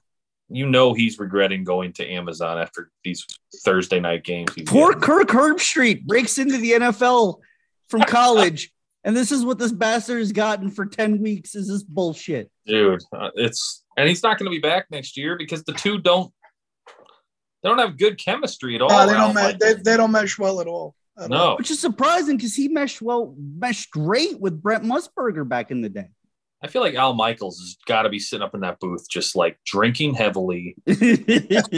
S2: You know he's regretting going to Amazon after these Thursday night games.
S1: Poor
S2: getting.
S1: Kirk Herbstreit breaks into the NFL from college, and this is what this bastard has gotten for 10 weeks is this bullshit.
S2: dude. uh, it's and he's not going to be back next year because the two don't they don't have good chemistry at all.
S3: No, they don't. Me-
S2: Michaels.
S3: they, they don't mesh well at all. At all.
S2: no,
S1: Which is surprising because he meshed well, meshed great with Brent Musburger back in the day.
S2: I feel like Al Michaels has got to be sitting up in that booth just like drinking heavily, just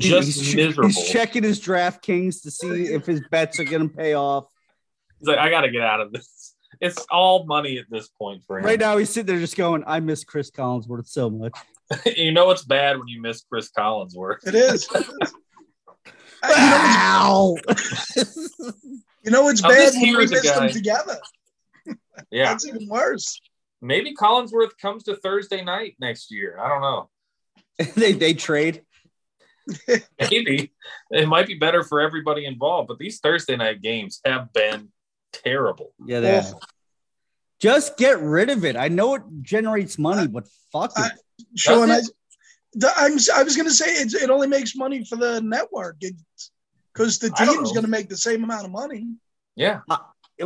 S1: he's,
S2: miserable.
S1: He's checking his DraftKings to see if his bets are going to pay off.
S2: He's like, I got to get out of this. It's all money at this point for him.
S1: Right now, he's sitting there just going, I miss Cris Collinsworth so much.
S2: you know it's bad when you miss Cris Collinsworth.
S3: It is. Uh,
S1: Ow!
S3: you know, you it's bad when we
S2: here is a
S3: miss them together.
S2: Yeah,
S3: That's even worse.
S2: Maybe Collinsworth comes to Thursday night next year. I don't know.
S1: they, they trade.
S2: Maybe it might be better for everybody involved, but these Thursday night games have been terrible.
S1: Yeah, they have. Just get rid of it. I know it generates money, but fuck it.
S3: I- Sean, I, the, I'm, I was going to say it's, it only makes money for the network because the team's going to make the same amount of money.
S2: Yeah,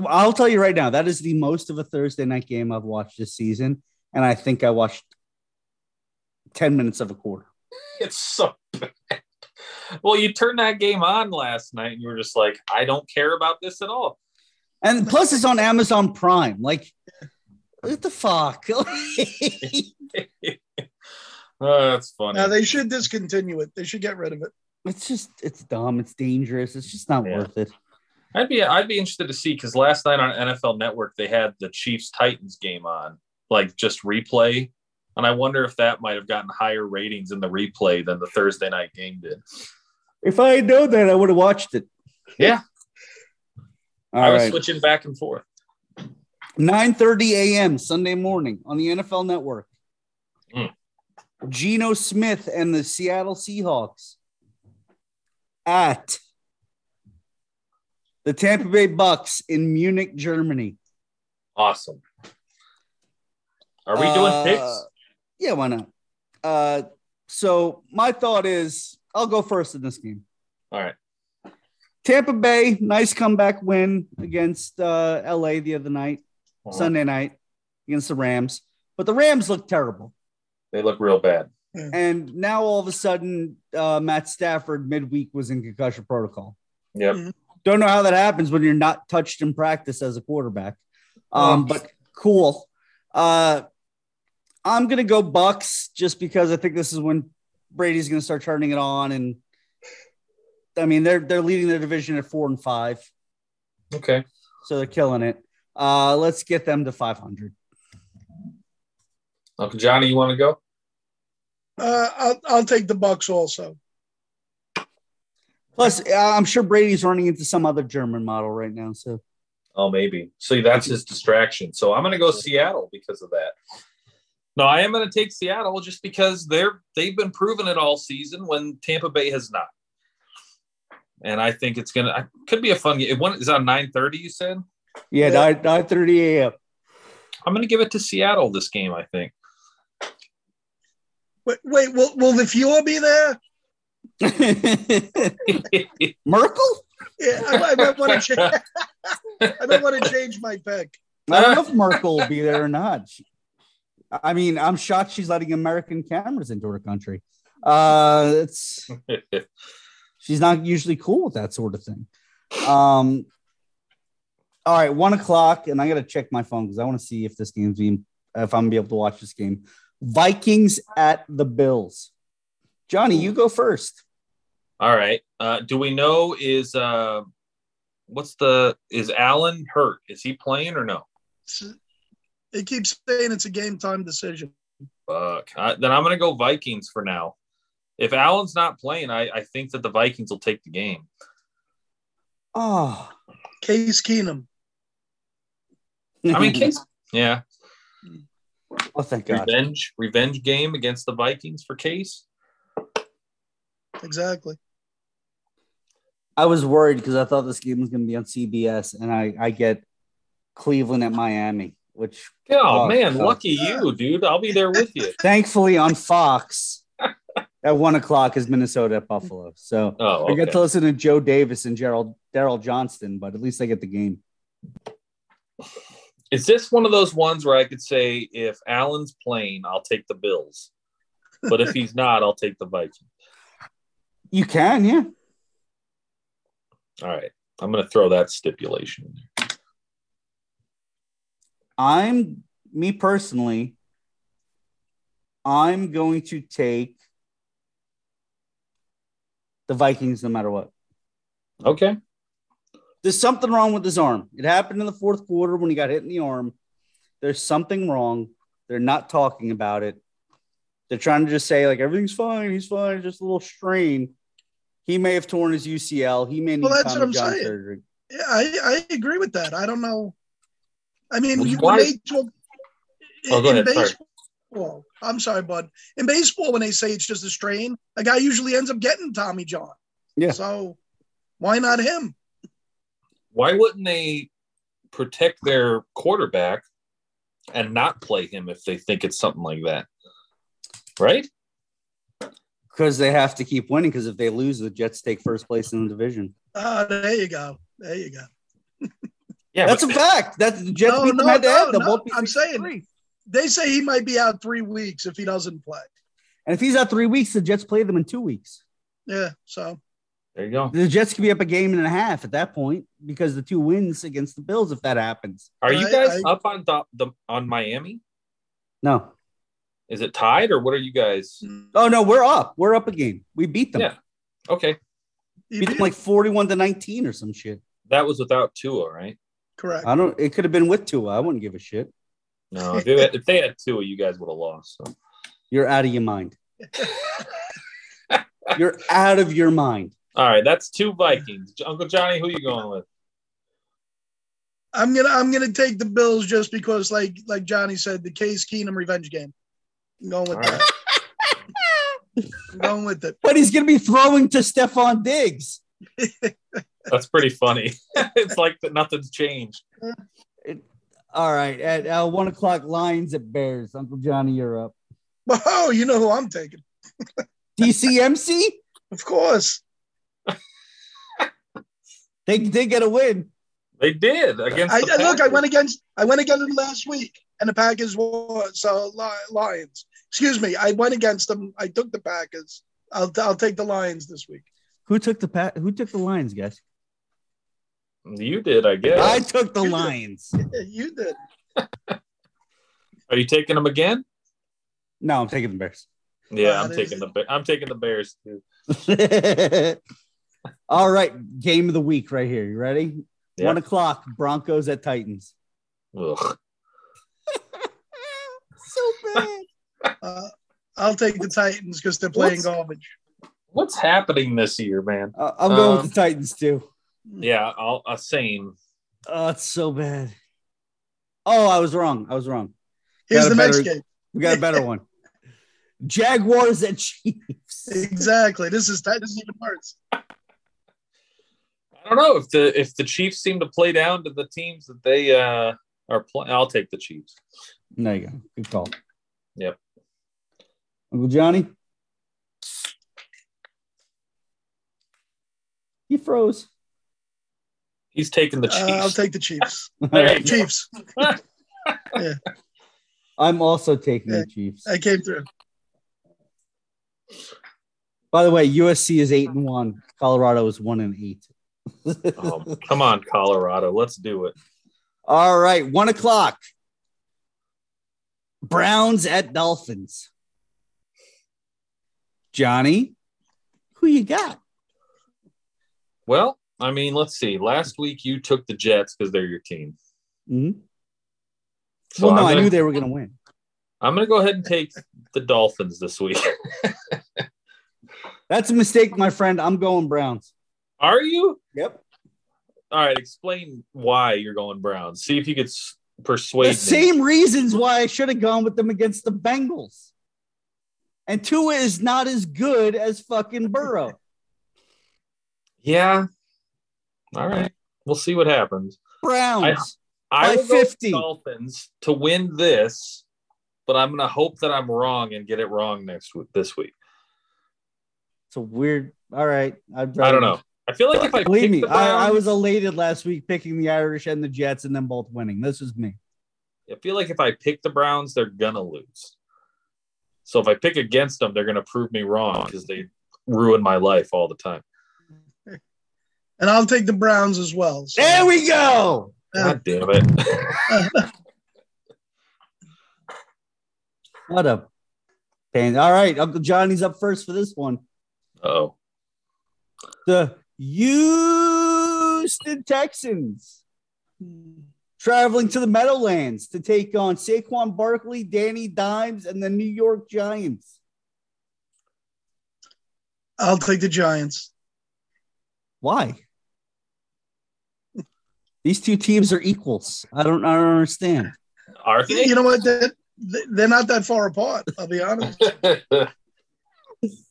S1: I'll tell you right now, that is the most of a Thursday night game I've watched this season. And I think I watched 10 minutes of a quarter.
S2: it's so bad. Well, you turned that game on last night and you were just like, I don't care about this at all.
S1: And plus, it's on Amazon Prime. Like, what the fuck?
S2: Oh, that's funny.
S3: Now they should discontinue it. They should get rid of it.
S1: it's just, it's dumb. It's dangerous. It's just not
S2: Yeah.
S1: worth it.
S2: I'd be I'd be interested to see because last night on NFL Network they had the Chiefs Titans game on, like just replay, and I wonder if that might have gotten higher ratings in the replay than the Thursday night game did.
S1: If I had known that, I would have watched it.
S2: Yeah,
S1: All
S2: I was
S1: right.
S2: switching back and forth.
S1: 9:30 a.m. Sunday morning on the NFL Network.
S2: Mm.
S1: Geno Smith and the Seattle Seahawks at the Tampa Bay Bucks in Munich, Germany.
S2: Awesome. Are we doing
S1: Uh,
S2: picks?
S1: Yeah, why not? Uh, so my thought is I'll go first in this game.
S2: All right.
S1: Tampa Bay, nice comeback win against uh, LA the other night,
S2: Uh-huh.
S1: Sunday night against the Rams. But the Rams look terrible.
S2: They look real bad.
S1: And now all of a sudden, uh, Matt Stafford midweek was in concussion protocol.
S2: Yep.
S1: Don't know how that happens when you're not touched in practice as a quarterback. Um, but cool. Uh, I'm gonna go Bucks just because I think this is when Brady's gonna start turning it on, and I mean they're they're leading their division at four and five,
S2: Okay.
S1: so they're killing it. Uh, let's get them to 500.
S2: Uncle Johnny, you want to go?
S3: Uh, I'll, I'll take the Bucks also.
S1: Plus, uh, I'm sure Brady's running into some other German model right now. So
S2: Oh, maybe. See, that's his distraction. So I'm going to go Seattle because of that. No, I am going to take Seattle just because they're they've been proven it all season when Tampa Bay has not. And I think it's gonna could be a fun game. One is on 9:30. You said
S1: yeah,
S3: Yeah.
S1: 9 9:30 a.m.
S2: I'm going to give it to Seattle this game. I think.
S3: Wait, wait will, will the fuel be there?
S1: Merkel?
S3: Yeah, I, I might want to change. I might want to change my pick.
S1: I don't know if Merkel will be there or not. I mean, I'm shocked she's letting American cameras into her country. Uh, it's she's not usually cool with that sort of thing. Um, all right, one o'clock, and I got to check my phone because I want to see if this game's being if I'm gonna be able to watch this game. Vikings at the Bills. Johnny, you go first.
S2: All right. Uh, do we know is uh, what's the is Allen hurt? Is he playing or no?
S3: It keeps saying it's a game time decision.
S2: Fuck. I, then I'm going to go Vikings for now. If Allen's not playing, I, I think that the Vikings will take the game.
S1: Oh,
S3: Case Keenum.
S2: I mean, Case, yeah,
S1: oh, thank God.
S2: revenge, revenge game against the Vikings for Case.
S3: Exactly.
S1: I was worried because I thought this game was going to be on CBS, and I, I get Cleveland at Miami, which
S2: Oh,
S1: Oh,
S2: man,
S1: oh.
S2: lucky you, dude. I'll be there with you.
S1: thankfully on Fox. At one o'clock is Minnesota at Buffalo. So
S2: Oh,
S1: I get to listen to Joe Davis and Gerald Daryl Johnston, but at least I get the game.
S2: Is this one of those ones where I could say if Allen's playing, I'll take the Bills, but if he's not, I'll take the Vikings.
S1: You can, yeah.
S2: All right, I'm going to throw that stipulation in there.
S1: I'm me personally. I'm going to take the Vikings no matter what.
S2: Okay.
S1: There's something wrong with his arm. It happened in the fourth quarter when he got hit in the arm. There's something wrong. They're not talking about it. They're trying to just say, like, everything's fine. He's fine. Just a little strain. He may have torn his UCL. He may need
S3: Well, that's what
S1: Tommy
S3: I'm
S1: John
S3: saying.
S1: surgery.
S3: Yeah, I, I agree with that. I don't know. I mean,
S2: Well,
S3: you
S2: why-
S3: when they talk,
S2: Oh, go
S3: in
S2: ahead, sorry.
S3: baseball. I'm sorry, bud. In baseball, when they say it's just a strain, a guy usually ends up getting Tommy John.
S1: Yeah.
S3: So why not him?
S2: Why wouldn't they protect their quarterback and not play him if they think it's something like that? Right?
S1: Because they have to keep winning. Because if they lose, the Jets take first place in the division.
S3: Ah, there you go. There you go.
S2: Yeah,
S1: That's
S2: but
S1: a fact. That's the Jets
S3: No,
S1: beat them
S3: no,
S1: head to head.
S3: No.
S1: both
S3: I'm saying-
S1: three.
S3: They say he might be out three weeks if he doesn't play.
S1: And if he's out three weeks, the Jets play them in two weeks.
S3: Yeah. So
S2: there you go.
S1: The Jets could be up a game and a half at that point because the two wins against the Bills if that happens.
S2: Are you
S3: I-
S2: guys
S3: I-
S2: up on the, the on Miami?
S1: No.
S2: Is it tied or what are you guys?
S1: Oh no, we're up. We're up a game. We beat them.
S2: Yeah. Okay,
S3: he
S1: Beat them like 41 to 19 or some shit.
S2: that was without Tua, right?
S3: correct.
S1: I don't it could have been with Tua. I wouldn't give a shit.
S2: No, if they had, if they had Tua, you guys would have lost. So.
S1: You're out of your mind. You're out of your mind.
S2: All right, that's two Vikings. Uncle Johnny, who are you going with?
S3: I'm gonna I'm gonna take the Bills just because, like like Johnny said, the Case Keenum revenge game. I'm going with
S2: All
S3: that. I'm going with it.
S1: But he's gonna be throwing to Stefon Diggs.
S2: That's pretty funny. it's like that nothing's changed.
S1: All right. At uh, one o'clock, Lions at Bears. Uncle Johnny, you're up.
S3: Oh, you know who I'm taking?
S1: DCMC?
S3: Of course.
S1: They did get a win.
S2: They did against.
S3: I,
S2: the
S3: I look. I went against. I went against them last week, and the Packers won. So Li- Lions. Excuse me. I went against them. I took the Packers. I'll I'll take the Lions this week.
S1: Who took the pa- who took the Lions, guys?
S2: You did, I guess.
S1: I took the
S3: You did.
S1: Lions.
S3: you did.
S2: Are you taking them again?
S1: No, I'm taking the Bears.
S2: Yeah, I'm
S3: that
S2: taking the. I'm taking the Bears too.
S1: All right, game of the week right here. You ready?
S2: Yeah.
S1: One o'clock, Broncos at Titans.
S2: Ugh.
S1: so bad.
S3: Uh, I'll take the Titans because they're playing
S2: What's-
S3: garbage.
S2: What's happening this year, man?
S1: Uh, I'm going
S2: Um,
S1: with the Titans too.
S2: Yeah, I'll uh, same.
S1: Oh, it's so bad. Oh, I was wrong. I was wrong.
S3: Here's
S1: Got
S3: the
S1: a
S3: next
S1: better-
S3: game.
S1: We got a better one. Jaguars at Chiefs.
S3: Exactly. This is that. This is even worse.
S2: I don't know if the if the Chiefs seem to play down to the teams that they uh are playing. I'll take the Chiefs.
S1: There you go. Good call.
S2: Yep.
S1: Uncle Johnny. He froze.
S2: He's taking the
S3: Uh, I'll take the Chiefs.
S2: There you go.
S3: Chiefs.
S1: I'm also taking
S3: Yeah.
S1: the Chiefs.
S3: I came through.
S1: By the way, USC is eight and one. Colorado is one and eight.
S2: Oh, come on, Colorado. Let's do it.
S1: All right, one o'clock. Browns at Dolphins. Johnny, who you got?
S2: Well, I mean, let's see. Last week you took the Jets because they're your team.
S1: Mm-hmm.
S2: So
S1: well, no,
S2: I'm
S1: I knew they were going to win.
S2: I'm going to go ahead and take the Dolphins this week.
S1: That's a mistake, my friend. I'm going Browns.
S2: Are you?
S1: Yep.
S2: All right. Explain why you're going Browns. See if you could persuade
S1: The
S2: me.
S1: same reasons why I should have gone with them against the Bengals. And Tua is not as good as fucking Burrow.
S2: Yeah. All right. We'll see what happens.
S1: Browns.
S2: I
S1: By
S2: will go
S1: 50.
S2: Dolphins to win this, but I'm going to hope that I'm wrong and get it wrong next week. This week.
S1: It's a weird. All right, I'd
S2: I don't know. I feel like if I
S1: Believe me,
S2: the
S1: I, I was elated last week picking the Irish and the Jets and them both winning. This is me.
S2: I feel like if I pick the Browns, they're gonna lose. So if I pick against them, they're gonna prove me wrong because they ruin my life all the time.
S3: And I'll take the Browns as well. So,
S1: There we go.
S2: God damn it!
S1: What a pain. All right, Uncle Johnny's up first for this one.
S2: oh,
S1: The Houston Texans hmm. Traveling to the Meadowlands to take on Saquon Barkley, Danny Dimes, and the New York Giants.
S3: I'll take the Giants.
S1: Why? These two teams are equals. I don't, I don't understand.
S2: are they?
S3: You know what? They're, they're not that far apart. I'll be honest.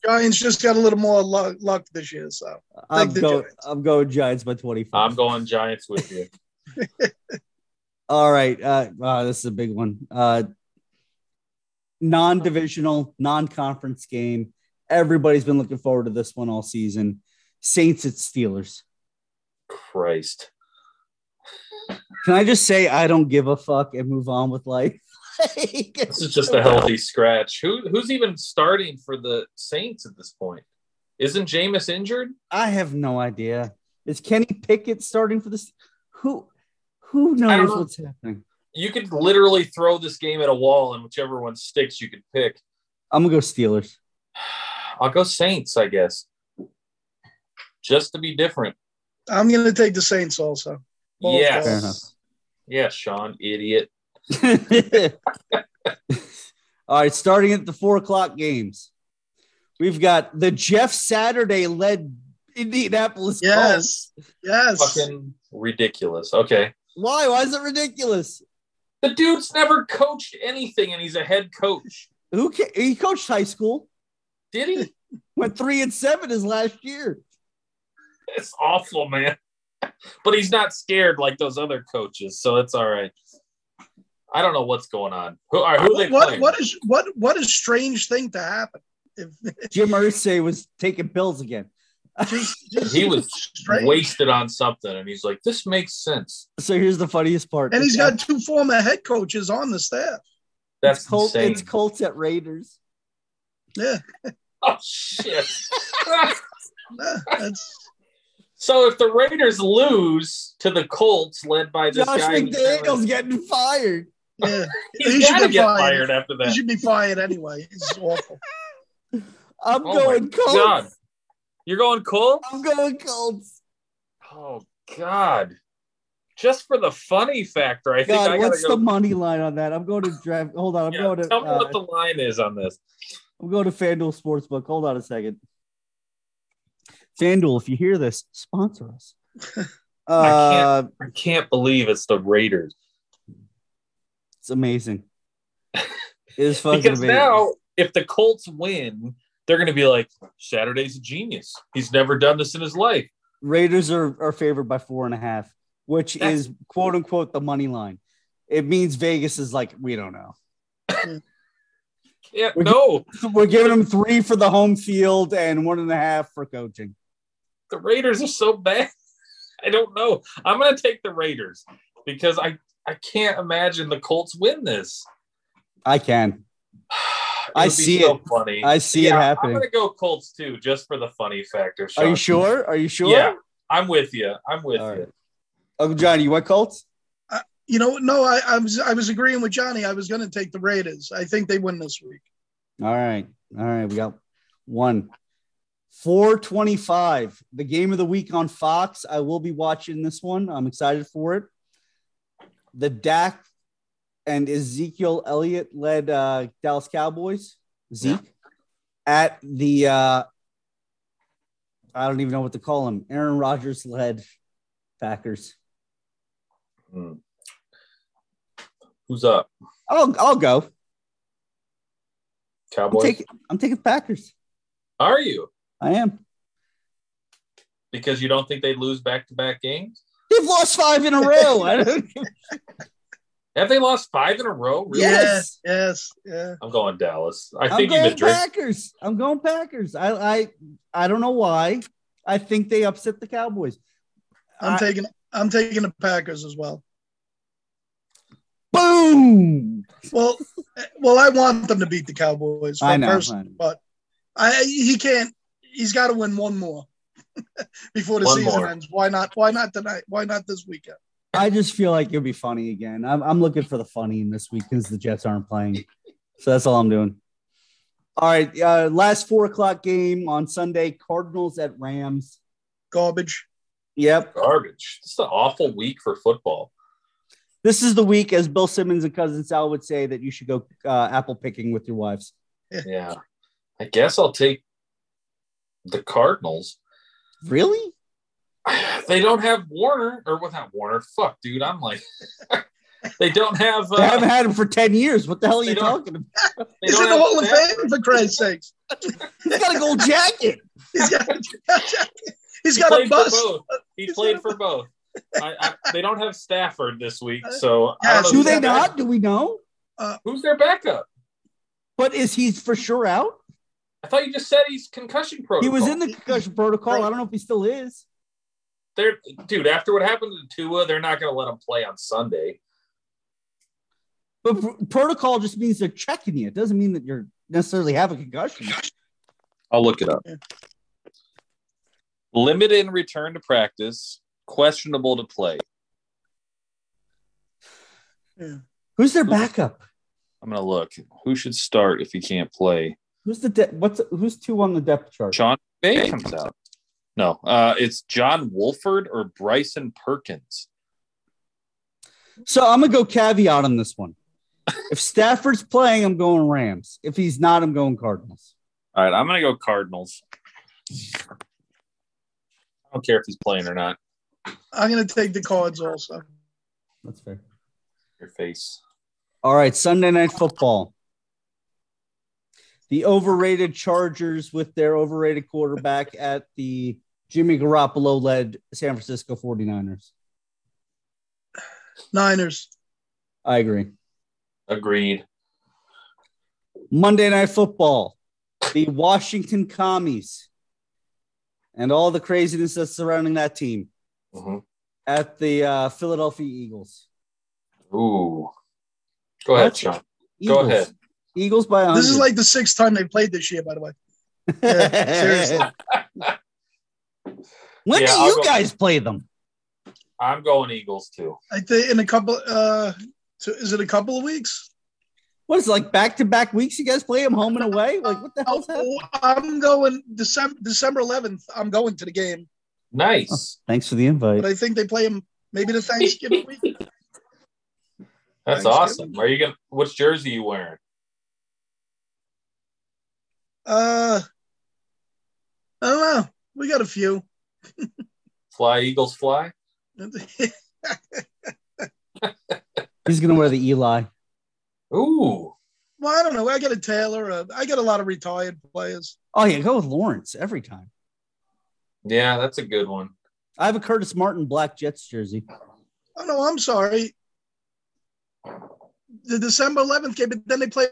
S3: Giants just got a little more luck, luck this year. So
S1: I'm
S3: the
S1: going. I'm going Giants by 25.
S2: I'm going Giants with you.
S1: All right. Uh, wow, this is a big one. Uh, non-divisional, non-conference game. Everybody's been looking forward to this one all season. Saints at Steelers.
S2: Christ.
S1: Can I just say I don't give a fuck and move on with life?
S2: This is just a healthy scratch. Who who's even starting for the Saints at this point? Isn't Jameis injured?
S1: I have no idea. Is Kenny Pickett starting for this? Who who knows
S2: know.
S1: what's happening?
S2: You could literally throw this game at a wall, and whichever one sticks, you could pick.
S1: I'm gonna go Steelers.
S2: I'll go Saints, I guess, just to be different.
S3: I'm going to take the Saints also. Both
S2: yes,
S1: Fair enough.
S2: yes, Sean, idiot.
S1: All right, starting at the four o'clock games, we've got the Jeff Saturday led Indianapolis
S3: Yes.
S1: Colts.
S3: Yes.
S2: Fucking ridiculous. Okay,
S1: Why? Why is it ridiculous?
S2: the dude's never coached anything, and he's a head coach.
S1: Who ca- he coached high school?
S2: Did he?
S1: Went three and seven his last year.
S2: It's awful, man. But he's not scared like those other coaches, so it's all right. I don't know what's going on. Who are who they
S3: what
S2: playing?
S3: what is what what a strange thing to happen. If
S1: Jim Irsay was taking pills again.
S3: Just, just
S2: He was
S3: strange.
S2: wasted on something, and he's like, "This makes sense."
S1: So here's the funniest part.
S3: and he's
S1: It's
S3: got two former head coaches on the staff.
S2: That's
S1: it's Colts,
S2: insane.
S1: it's Colts at Raiders.
S3: Yeah,
S2: oh shit!
S3: yeah,
S2: so if the Raiders lose to the Colts, led by this guy,
S1: Josh
S2: guy,
S1: McDaniels getting fired.
S3: yeah. he should
S2: got to
S3: get
S2: get
S3: fired.
S2: fired after that.
S3: He
S2: that.
S3: should be fired anyway. It's awful.
S1: I'm
S2: Oh
S1: going Colts.
S2: God. You're going Colts?
S1: I'm going Colts.
S2: Oh God! Just for the funny factor, I think
S1: God,
S2: I
S1: what's
S2: gotta
S1: the money line on that? I'm going to draft. Hold on, I'm
S2: Yeah,
S1: going to.
S2: tell me
S1: uh,
S2: what the line is on this.
S1: I'm going to FanDuel Sportsbook. Hold on a second. FanDuel, if you hear this, sponsor us. Uh,
S2: I can't believe it's the Raiders
S1: it's amazing. It is fucking
S2: because
S1: amazing.
S2: now if the Colts win, they're going to be like, "Saturday's a genius. He's never done this in his life."
S1: Raiders are, are favored by four and a half, which
S2: That's-
S1: is quote unquote the money line. It means Vegas is like, we don't know.
S2: Yeah,
S1: We're-
S2: no,
S1: We're giving them three for the home field and one and a half for coaching.
S2: the Raiders are so bad. I don't know. I'm going to take the Raiders because I I can't imagine the Colts win this.
S1: I can.
S2: It
S1: I see
S2: so
S1: it.
S2: Funny.
S1: I see it
S2: Yeah,
S1: happening.
S2: I'm gonna go Colts too, just for the funny factor.
S1: Are you sure? Are you sure?
S2: Yeah, I'm with you. I'm with
S1: All
S2: you.
S1: right. Uncle Johnny, you want Colts?
S3: Uh, you know, no, I, I was I was agreeing with Johnny. I was going to take the Raiders. I think they win this week.
S1: All right. All right. We got one. 425, the game of the week on Fox. I will be watching this one. I'm excited for it. The Dak and Ezekiel Elliott led uh, Dallas Cowboys. Zeke at the, uh, I don't even know what to call him. Aaron Rodgers led Packers.
S2: Hmm. Who's up?
S1: I'll, I'll go. I'm
S2: Cowboys.
S1: taking, I'm taking Packers.
S2: Are you?
S1: I am.
S2: Because you don't think they'd lose back to back games?
S1: They've lost five in a row. I don't,
S2: Have they lost five in a row? Really?
S1: Yes.
S3: Yes, yeah.
S2: I'm going Dallas. I
S1: I'm going
S2: even Drake.
S1: Packers. I'm going Packers. I I I don't know why. I think they upset the Cowboys.
S3: I'm
S1: I-
S3: taking I'm taking the Packers as well.
S1: Boom.
S3: Well, well, I want them to beat the Cowboys.
S1: I know.
S3: personally,
S1: I know.
S3: but I he can't. He's got to win one more before the
S2: One
S3: season
S2: more.
S3: ends. Why not? Why not tonight? Why not this weekend?
S1: I just feel like it'll be funny again. I'm, I'm looking for the funny in this week because the Jets aren't playing. So that's all I'm doing. All right. Uh, last four o'clock game on Sunday Cardinals at Rams.
S3: Garbage.
S1: Yep.
S2: Garbage. It's an awful week for football.
S1: This is the week, as Bill Simmons and Cousin Sal would say, that you should go uh, apple picking with your wives.
S2: Yeah. I guess I'll take the Cardinals.
S1: Really?
S2: They don't have Warner or without Warner. Fuck, dude. I'm like, they don't have. Uh,
S1: They haven't had him for 10 years. What the hell are you talking about?
S3: He's in the Hall of Fame for Christ's sakes.
S1: He's got a gold jacket.
S3: He's got. He's
S2: He
S3: got a
S2: played for
S3: bust.
S2: He
S3: He's
S2: played for both. I, I, they don't have Stafford this week, so I don't know
S1: Do they not?
S2: back-
S1: Do we know?
S2: Who's their backup?
S1: But is he for sure out?
S2: I thought you just said he's concussion protocol.
S1: He was in the concussion protocol. I don't know if he still is.
S2: They're, dude. After what happened to Tua, they're not going to let him play on Sunday.
S1: But pr- protocol just means they're checking you. It doesn't mean that you're necessarily have a concussion.
S2: I'll look it up.
S3: Yeah.
S2: Limited in return to practice, questionable to play.
S1: Who's their backup?
S2: I'm gonna look. Who should start if he can't play?
S1: Who's the de- what's who's two on the depth chart?
S2: Sean Bay comes out. No, uh, it's John Wolford or Bryson Perkins.
S1: So I'm gonna go caveat on this one. If Stafford's playing, I'm going Rams. If he's not, I'm going Cardinals.
S2: All right, I'm gonna go Cardinals. I don't care if he's playing or not.
S3: I'm going to take the cards also.
S1: That's fair.
S2: Your face.
S1: All right, Sunday night football. The overrated Chargers with their overrated quarterback at the Jimmy Garoppolo led San Francisco 49ers.
S3: Niners.
S1: I agree.
S2: Agreed.
S1: Monday Night Football, the Washington Commies, and all the craziness that's surrounding that team
S2: Mhm.
S1: at the uh, Philadelphia Eagles.
S2: Ooh. Go ahead,
S1: What?
S2: Sean. Go ahead.
S1: Eagles by 100.
S3: This is like the sixth time they played this year, by the way. Yeah, seriously.
S1: when
S2: Yeah,
S1: do you
S2: go-
S1: guys play them?
S2: I'm going Eagles too.
S3: I think in a couple. uh so Is it a couple of weeks?
S1: What is it, like back to back weeks? You guys play them home and away? Like what the hell's happening?
S3: Oh, I'm going December December 11th. I'm going to the game,
S2: Nice.
S1: Thanks for the invite.
S3: but I think they play them maybe the Thanksgiving week.
S2: That's
S3: Thanksgiving.
S2: awesome. Are you gonna? Which jersey you wearing?
S3: Uh, I don't know. We got a few.
S2: Fly Eagles fly.
S1: He's gonna wear the Eli.
S2: Ooh.
S3: Well, I don't know. I got a Taylor. Uh, I got a lot of retired players.
S1: Oh yeah, go with Lawrence every time.
S2: Yeah, that's a good one.
S1: I have a Curtis Martin black Jets jersey.
S3: Oh no, I'm sorry. The December 11th game, but then they play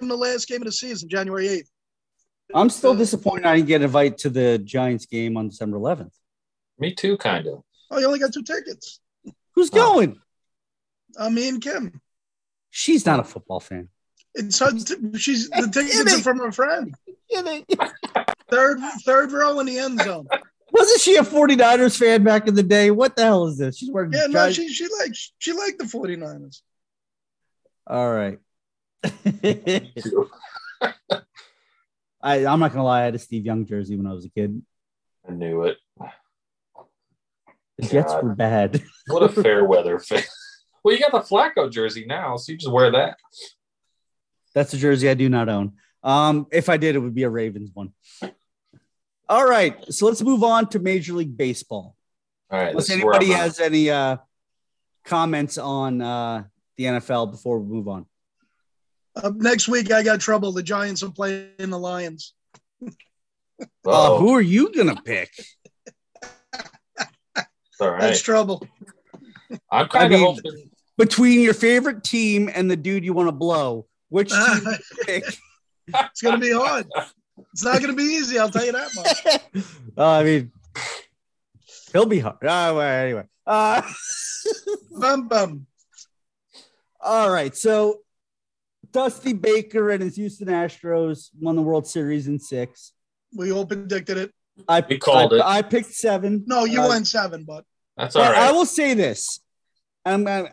S3: in the last game of the season, January 8th.
S1: I'm still disappointed I didn't get invited to the Giants game on December 11th.
S2: Me too, kind of.
S3: Oh, you only got two tickets.
S1: Who's
S2: Oh.
S1: going?
S3: Uh, me and Kim.
S1: She's not a football fan.
S3: It's her t- she's the tickets are from her friend.
S1: Wasn't
S3: Third third row in the end zone.
S1: Wasn't she a 49ers fan back in the day? What the hell is this? She's wearing
S3: Yeah, no, she she likes she liked the 49ers.
S1: All right. I, I'm not gonna lie, I had a Steve Young jersey when I was a kid.
S2: I knew it.
S1: The Jets
S2: God.
S1: were bad.
S2: What a fair weather fan. Well, you got the Flacco jersey now, so you just wear that.
S1: That's a jersey I do not own. Um, if I did, it would be a Ravens one. All right, so let's move on to Major League Baseball.
S2: All right.
S1: Unless
S2: This is where
S1: anybody has any uh, comments on uh, the NFL before we move on.
S3: Uh, next week, I got trouble. The Giants are playing the Lions.
S1: Uh,
S2: Uh-oh.
S1: who are you gonna pick?
S2: All right.
S3: That's trouble.
S2: I'm kind
S1: I
S2: of
S1: mean-
S2: hoping.
S1: between your favorite team and the dude you want to blow, which team pick?
S3: It's gonna be hard. It's not gonna be easy. I'll tell you that much.
S1: Uh, I mean, he'll be hard. Uh, anyway. Uh,
S3: Bum bum.
S1: all right. So Dusty Baker and his Houston Astros won the World Series in six.
S3: We all predicted it.
S1: I
S2: We called
S1: I,
S2: it.
S1: I picked seven.
S3: No, you
S1: Uh,
S3: went seven, but
S2: That's all
S1: But I will say this. Um, I,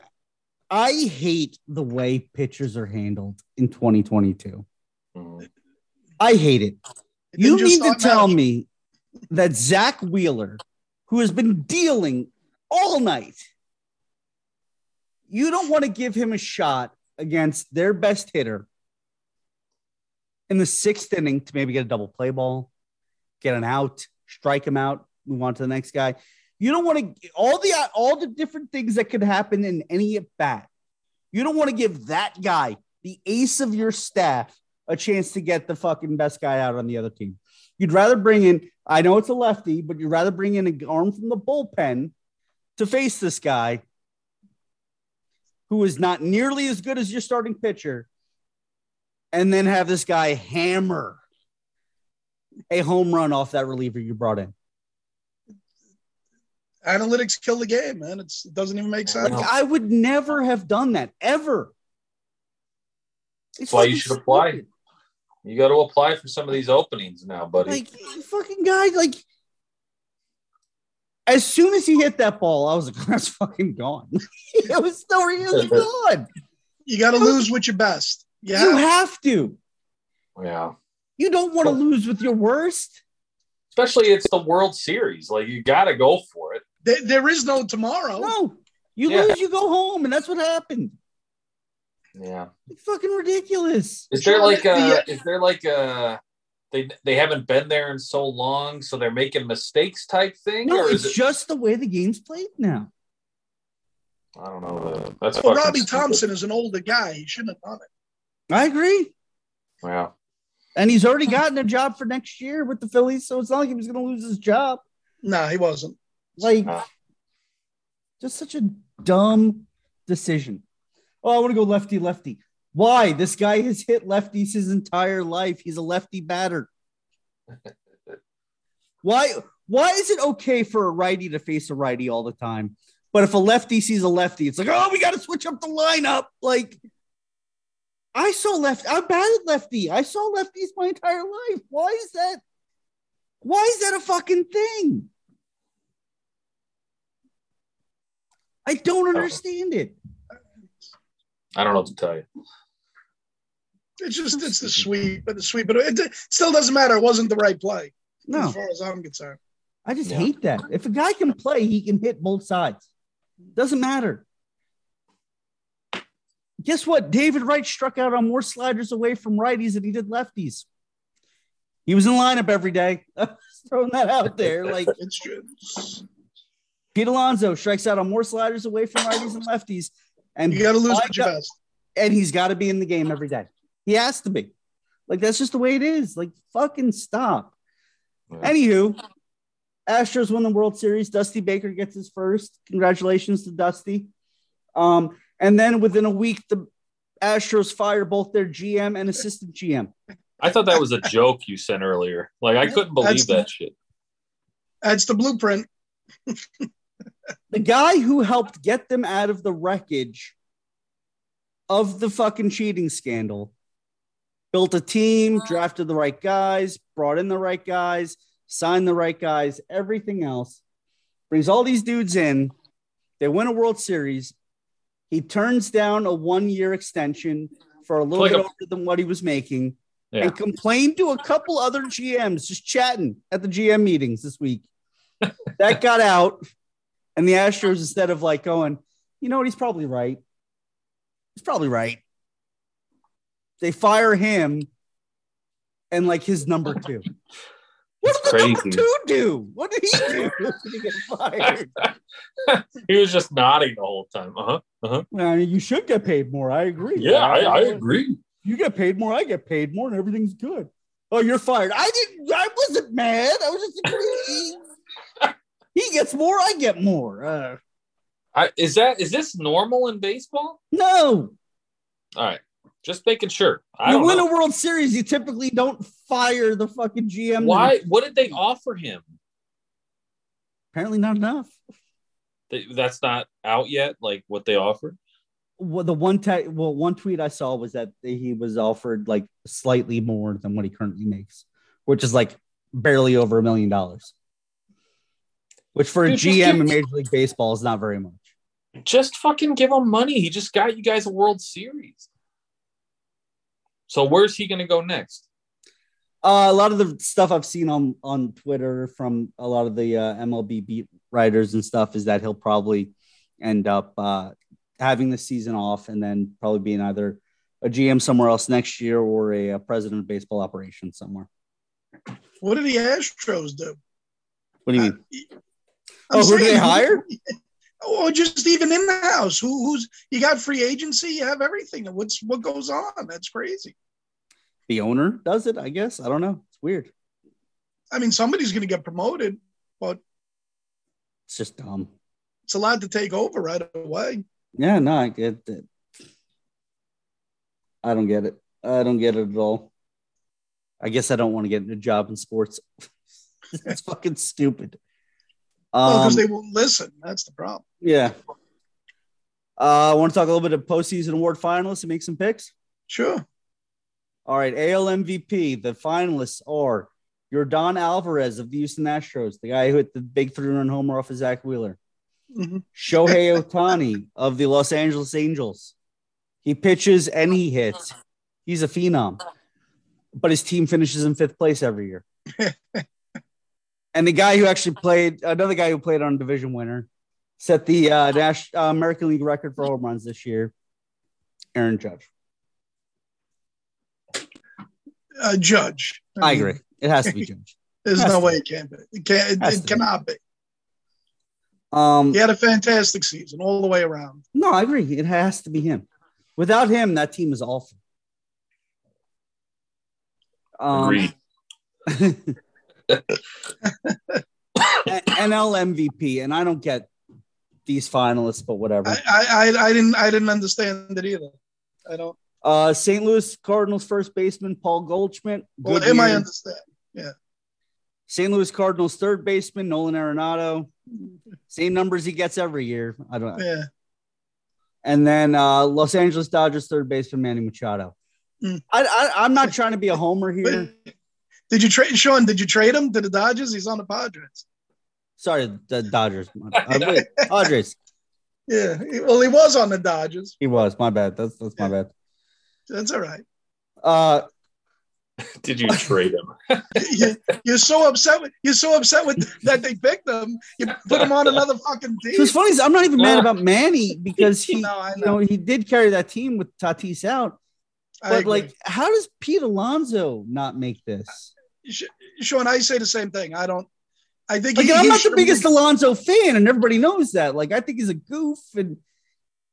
S1: I hate the way pitchers are handled in 2022.
S2: Mhm.
S1: I hate it.
S3: it
S1: You
S3: didn't
S1: mean to tell
S3: now.
S1: me that Zach Wheeler, who has been dealing all night, you don't want to give him a shot against their best hitter in the sixth inning to maybe get a double play ball, get an out, strike him out, move on to the next guy. You don't want to all the all the different things that could happen in any at bat. You don't want to give that guy, the ace of your staff, a chance to get the fucking best guy out on the other team. You'd rather bring in, I know it's a lefty, but you'd rather bring in an arm from the bullpen to face this guy who is not nearly as good as your starting pitcher, and then have this guy hammer a home run off that reliever you brought in.
S3: analytics kill the game, man. It's, it doesn't even make sense.
S1: Like, I would never have done that ever. It's
S2: That's why you
S1: fucking
S2: should apply. You got to apply for some of these openings now, buddy.
S1: Like fucking guy, like as soon as he hit that ball, I was like, that's fucking gone. it was no really gone.
S3: You got to lose with your best. Yeah.
S1: You have to.
S2: yeah.
S1: You don't want to lose with your worst.
S2: Especially it's the World Series. Like you got to go for it.
S3: There, there is no tomorrow.
S1: No, you
S2: Yeah.
S1: lose, you go home, and that's what happened.
S2: Yeah.
S1: It's fucking ridiculous.
S2: Is there like a?
S3: the-
S2: Is there like a? They they haven't been there in so long, so they're making mistakes type thing,
S1: No,
S2: or is
S1: it's
S2: it?
S1: just the way the game's played now.
S2: I don't know. That's
S3: Well, Robbie
S2: stupid.
S3: Thompson is an older guy. He shouldn't have done it.
S1: I agree.
S2: Yeah.
S1: And he's already gotten a job for next year with the Phillies, so it's not like he was going to lose his job.
S3: No, he wasn't.
S1: Like, just such a dumb decision. Oh, I want to go lefty lefty. Why? This guy has hit lefties his entire life. He's a lefty batter. Why? Why is it okay for a righty to face a righty all the time? But if a lefty sees a lefty, it's like, oh, we got to switch up the lineup. Like, I saw left. I'm bad at lefty. I saw lefties my entire life. Why is that? Why is that a fucking thing? I don't understand it.
S2: I don't know what to tell you.
S3: It's just it's the sweep, but the sweep, but it, it still doesn't matter. It wasn't the right play
S1: No,
S3: as far as I'm concerned.
S1: I just
S2: Yeah.
S1: hate that. If a guy can play, he can hit both sides. Doesn't matter. Guess what? David Wright struck out on more sliders away from righties than he did lefties. He was in lineup every day. Throwing that out there. Like
S3: It's just
S1: Pete Alonso strikes out on more sliders away from righties and lefties. And
S3: you got to lose
S1: I
S3: with your
S1: got-
S3: best.
S1: and he's got to be in the game every day. He has to be. Like that's just the way it is. Like fucking stop.
S2: Yeah.
S1: Anywho, Astros win the World Series. Dusty Baker gets his first. Congratulations to Dusty. Um, and then within a week, the Astros fire both their GM and assistant GM.
S2: I thought that was a joke you sent earlier. Like I couldn't believe
S3: That's-
S2: that shit.
S3: That's the blueprint.
S1: The guy who helped get them out of the wreckage of the fucking cheating scandal built a team, uh-huh. drafted the right guys, brought in the right guys, signed the right guys, everything else. Brings all these dudes in. They win a World Series. He turns down a one year extension for a little
S2: Like
S1: bit
S2: a-
S1: over than what he was making
S2: Yeah.
S1: and complained to a couple other GMs just chatting at the GM meetings this week. that got out. And the Astros, instead of like going, you know what, he's probably right. He's probably right. They fire him and like his number two. What did the number two do? What did he do get fired?
S2: he was just nodding the whole time. Uh huh. Uh huh.
S1: Well, you should get paid more. I agree.
S2: Yeah, I, I agree.
S1: You get paid more, I get paid more, and everything's good. Oh, you're fired. I didn't. I wasn't mad. I was just agreeing. He gets more, I get more. Uh,
S2: I, is that is this normal in baseball?
S1: No,
S2: All right, just making sure. I
S1: you win
S2: know.
S1: a World Series, you typically don't fire the fucking GM.
S2: Why? What did they offer him?
S1: Apparently, not enough.
S2: They- That's not out yet. Like what they offered.
S1: Well, the one te- well, one tweet I saw was that he was offered like slightly more than what he currently makes, which is like barely over a million dollars. Which for a
S2: Dude, just
S1: GM
S2: give-
S1: in Major League Baseball is not very much.
S2: Just fucking give him money. He just got you guys a World Series. So where's he going to go next?
S1: Uh, a lot of the stuff I've seen on on Twitter from a lot of the uh, MLB beat writers and stuff is that he'll probably end up uh, having the season off and then probably being either a GM somewhere else next year or a, uh president of baseball operations somewhere.
S3: What did the Astros do?
S1: What do you
S3: Uh,
S1: mean?
S3: Oh, I'm
S1: Oh, who did they
S3: saying,
S1: hire?
S3: Or oh, just even in the house, who, who's you got free agency, you have everything. What's what goes on? That's crazy.
S1: The owner does it, I guess. I don't know. It's weird.
S3: I mean, somebody's going to get promoted, but
S1: It's just dumb.
S3: it's allowed to take over right away.
S1: Yeah, no, I get it. I don't get it. I don't get it at all. I guess I don't want to get a job in sports. it's fucking stupid.
S3: Because
S1: Um,
S3: they won't listen. That's the problem.
S1: yeah. Uh, I want to talk a little bit of postseason award finalists and make some picks.
S3: Sure.
S1: All right, AL MVP. The finalists are Yordan Alvarez of the Houston Astros, the guy who hit the big three-run homer off of Zach Wheeler.
S3: Mhm.
S1: Shohei Ohtani of the Los Angeles Angels. He pitches and he hits. He's a phenom, but his team finishes in fifth place every year. and the guy who actually played, another guy who played on a division winner, set the uh, Nash, uh, American League record for home runs this year. Aaron Judge.
S3: Uh, judge.
S1: I
S3: mean,
S1: agree. It has to be Judge.
S3: There's no
S1: to
S3: way it can't be. It can't. It,
S1: Has
S3: it
S1: to be.
S3: cannot be.
S1: Um,
S3: He had a fantastic season all the way around.
S1: No, I agree. It has to be him. Without him, that team is awful. Um,
S2: Agreed.
S1: NL MVP, and I don't get these finalists, but whatever.
S3: I, I, I, didn't. I didn't understand it either. I don't.
S1: Uh, St. Louis Cardinals first baseman Paul Goldschmidt.
S3: Well, am I understand?
S1: St. Louis Cardinals third baseman Nolan Arenado. Same numbers he gets every year. I don't know.
S3: Yeah.
S1: And then uh, Los Angeles Dodgers third baseman Manny Machado.
S3: Mm.
S1: I, I, I'm not trying to be a homer here.
S3: But did you trade Sean? Did you trade him to the Dodgers? He's on the Padres.
S1: Sorry, the Dodgers. Uh, wait, Padres.
S3: Yeah. Well, he was on the Dodgers.
S1: He was. My bad. That's that's my bad.
S3: That's all right.
S1: Uh,
S2: Did you trade him?
S3: You- You're so upset with you're so upset with that they picked him. You put him on another fucking team.
S1: so it's funny. is I'm not even mad about Manny because he,
S3: No, I
S1: you know, he did carry that team with Tatis out. But like, how does Pete Alonso not make this?
S3: Sean, I say the same thing. I don't. I think
S1: Like,
S3: he-
S1: I'm not the biggest
S3: been-
S1: Alonso fan, and everybody knows that. Like, I think he's a goof, and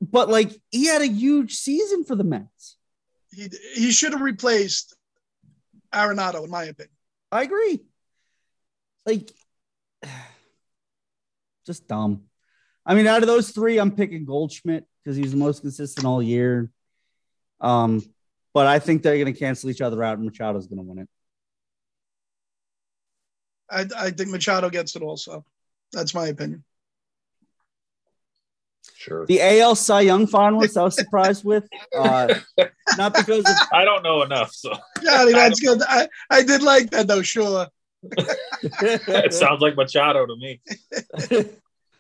S1: but like, he had a huge season for the Mets.
S3: He, he should have replaced Arenado, in my opinion.
S1: I agree. Like, just dumb. I mean, out of those three, I'm picking Goldschmidt because he's the most consistent all year. Um, but I think they're going to cancel each other out, and Machado's going to win it.
S3: I, I think Machado gets it also. That's my opinion.
S2: Sure.
S1: The AL Cy Young finalist, I was surprised with, uh, not because of
S2: I don't know enough, so
S3: Johnny, that's good. I, I did like that though. Sure.
S2: it sounds like Machado to me.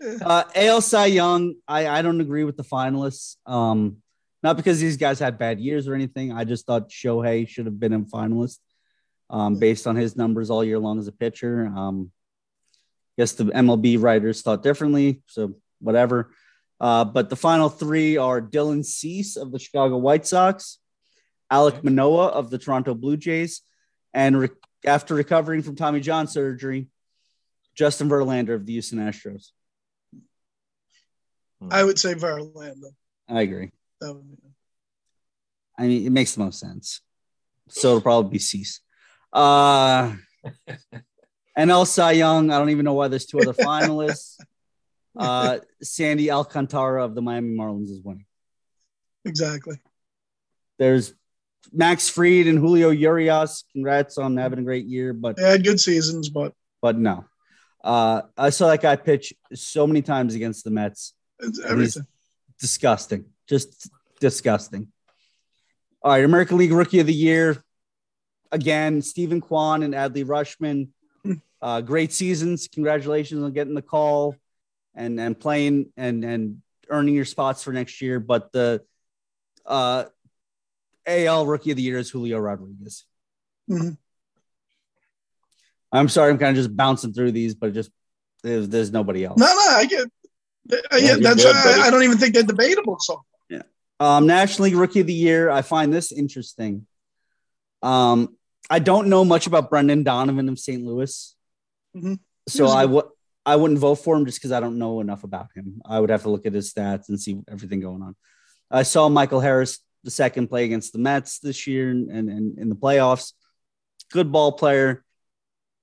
S1: uh, AL Cy Young, I, I don't agree with the finalists. Um, not because these guys had bad years or anything. I just thought Shohei should have been a finalist um, based on his numbers all year long as a pitcher. Um, guess the MLB writers thought differently, so whatever. Uh, but the final three are Dylan Cease of the Chicago White Sox, Alek Manoah of the Toronto Blue Jays, and re- after recovering from Tommy John surgery, Justin Verlander of the Houston Astros.
S3: I would say Verlander.
S1: I agree.
S3: That would be-
S1: I mean, it makes the most sense. So it'll probably be Cease. Uh, and El Cy Young, I don't even know why there's two other finalists. uh, Sandy Alcantara of the Miami Marlins is winning.
S3: Exactly.
S1: There's Max Fried and Julio Urias. Congrats on having a great year, but
S3: They had good seasons, but
S1: but no. Uh, I saw that guy pitch so many times against the Mets.
S3: it's everything.
S1: disgusting. Just disgusting. All right, American League Rookie of the Year. Again, Steven Kwan and Adley Rutschman. Uh, great seasons. Congratulations on getting the call and and playing and and earning your spots for next year. But the uh, AL Rookie of the Year is Julio Rodriguez.
S3: Mhm.
S1: I'm sorry, I'm kind of just bouncing through these, but just there's, there's nobody else.
S3: No, no, I get.
S2: Yeah,
S3: Yeah, that's.
S2: good.
S3: I, I don't even think they're debatable. So yeah,
S1: Um, National League Rookie of the Year. I find this interesting. Um, I don't know much about Brendan Donovan of St. Louis,
S3: Mhm.
S1: so I would I wouldn't vote for him just because I don't know enough about him. I would have to look at his stats and see everything going on. I saw Michael Harris the second play against the Mets this year and, and, and in the playoffs. Good ball player.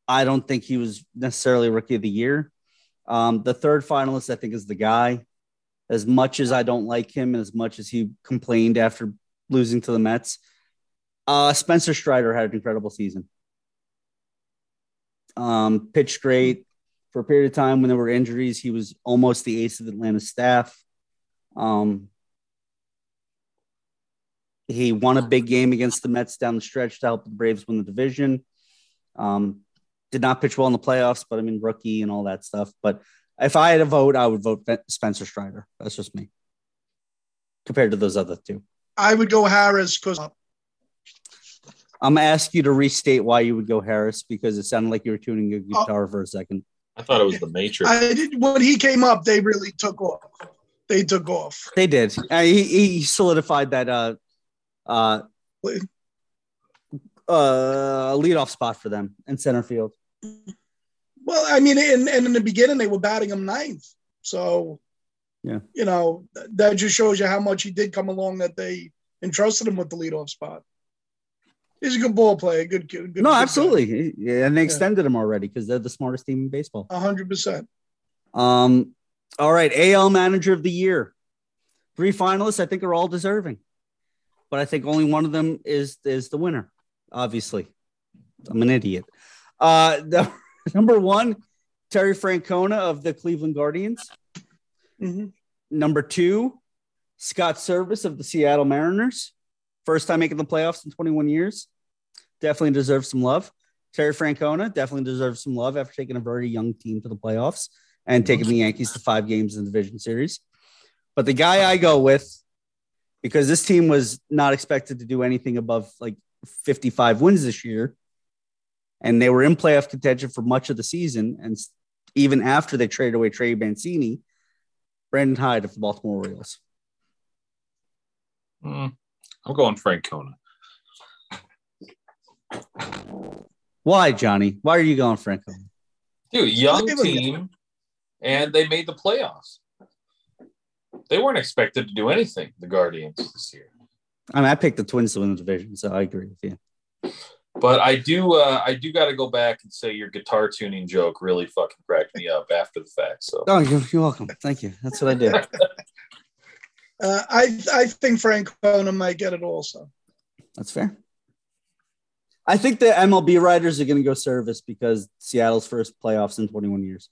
S1: I don't think he was necessarily rookie of the year. Um, the third finalist, I think, is the guy. As much as I don't like him, and as much as he complained after losing to the Mets, uh, Spencer Strider had an incredible season. Um, pitched great for a period of time when there were injuries. He was almost the ace of Atlanta staff. Um, he won a big game against the Mets down the stretch to help the Braves win the division. Um, did not pitch well in the playoffs, but I mean, rookie and all that stuff. But if I had a vote, I would vote Spencer Strider. That's just me compared to those other two.
S3: I would go Harris because
S1: I'm gonna ask you to restate why you would go Harris because it sounded like you were tuning your
S3: Oh.
S1: guitar for a second.
S2: I thought it was the Matrix.
S3: I did when he came up, they really took off. They took off.
S1: They did. Uh, he, he solidified that uh, uh,
S3: Wait.
S1: uh, leadoff spot for them in center field.
S3: Well, I mean, and, and in the beginning they were batting him ninth. So,
S1: Yeah.
S3: you know, that just shows you how much he did come along that they entrusted him with the leadoff spot. He's a good ball player, good kid. Good,
S1: No,
S3: good
S1: absolutely, Yeah, and they
S3: Yeah.
S1: extended him already because they're the smartest team in baseball.
S3: Hundred percent.
S1: Um, all right, AL Manager of the Year, three finalists. I think are all deserving, but I think only one of them is is the winner. Obviously, I'm an idiot. Uh, the, number one, Terry Francona of the Cleveland Guardians.
S3: hmm
S1: Number two, Scott Servais of the Seattle Mariners. First time making the playoffs in 21 years. Definitely deserves some love. Terry Francona definitely deserves some love after taking a very young team to the playoffs and taking the Yankees to five games in the division series. But the guy I go with, because this team was not expected to do anything above like 55 wins this year, and they were in playoff contention for much of the season, and even after they traded away Trey Mancini, Brandon Hyde of the Baltimore Orioles.
S2: Mm, I'm going Francona.
S1: Why, Johnny? Why are you going Franco?
S2: Dude, young team, and they made the playoffs. They weren't expected to do anything, the Guardians this year.
S1: I mean, I picked the Twins to win the division, so I agree with you.
S2: But I do, uh, I do got to go back and say your guitar tuning joke really fucking cracked me up after the fact. So
S1: Oh, you're, you're welcome. Thank you. That's what I did.
S3: Uh, I I think Frank Kona might get it also.
S1: That's fair. I think the MLB writers are going to go Servais because Seattle's first playoffs in 21 years.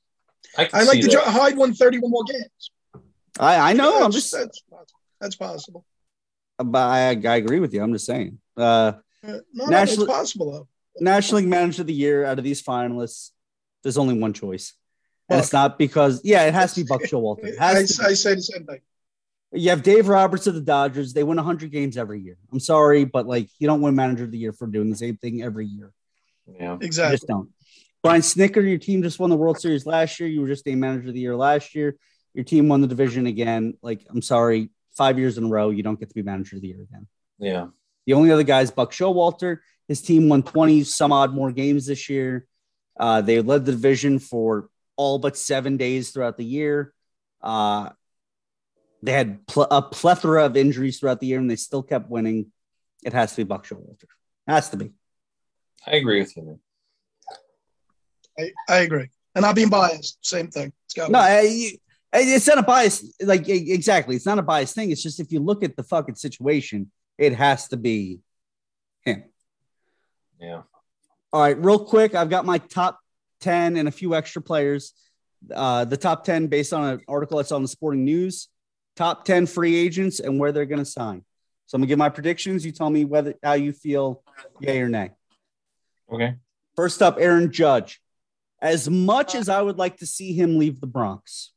S2: I,
S3: I like
S2: see
S3: the
S2: that.
S3: Hyde won 31 more games.
S1: I, I know. I'm
S3: That's-
S1: just,
S3: that's, that's possible.
S1: but I, I agree with you. I'm just saying. Uh,
S3: Uh, no, no,
S1: National-
S3: it's possible though.
S1: National League Manager of the Year out of these finalists, there's only one choice. And it's not because, yeah, it has to be Buck Showalter. It
S3: I,
S1: has to.
S3: I say the same thing.
S1: You have Dave Roberts of the Dodgers. They win 100 games every year. I'm sorry, but like you don't win Manager of the Year for doing the same thing every year.
S2: Yeah.
S1: You
S3: Exactly.
S1: just don't. Brian Snitker, your team just won the World Series last year. You were just named Manager of the Year last year. Your team won the division again. Like, I'm sorry, five years in a row, you don't get to be Manager of the Year again.
S2: Yeah.
S1: The only other guy is Buck Showalter. His team won 20 some odd more games this year. Uh, they led the division for all but seven days throughout the year. Uh, they had pl- a plethora of injuries throughout the year, and they still kept winning. It has to be Buck Showalter. Has to be.
S2: I agree with you, man.
S3: I, I agree. And not being biased, same thing. It's got
S1: No, I, you, It's not a bias, like exactly. It's not a biased thing. It's just if you look at the fucking situation, it has to be him.
S2: Yeah.
S1: All right, real quick, I've got my top 10 and a few extra players. Uh, the top 10 based on an article that's on the sporting news, top 10 free agents and where they're going to sign. So I'm gonna give my predictions. You tell me whether how you feel, yay or nay.
S2: Okay.
S1: First up, Aaron Judge. As much as I would like to see him leave the Bronx,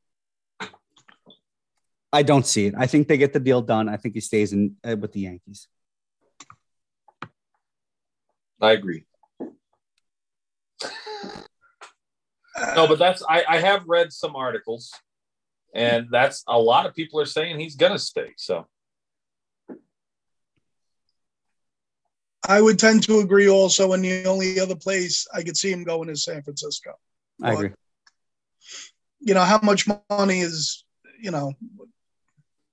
S1: I don't see it. I think they get the deal done. I think he stays in uh, with the Yankees.
S2: I agree. No, but that's I, I have read some articles, and that's a lot of people are saying he's gonna stay. So
S3: I would tend to agree also. And the only other place I could see him going is San Francisco.
S1: I agree.
S3: You know, how much money is, you know,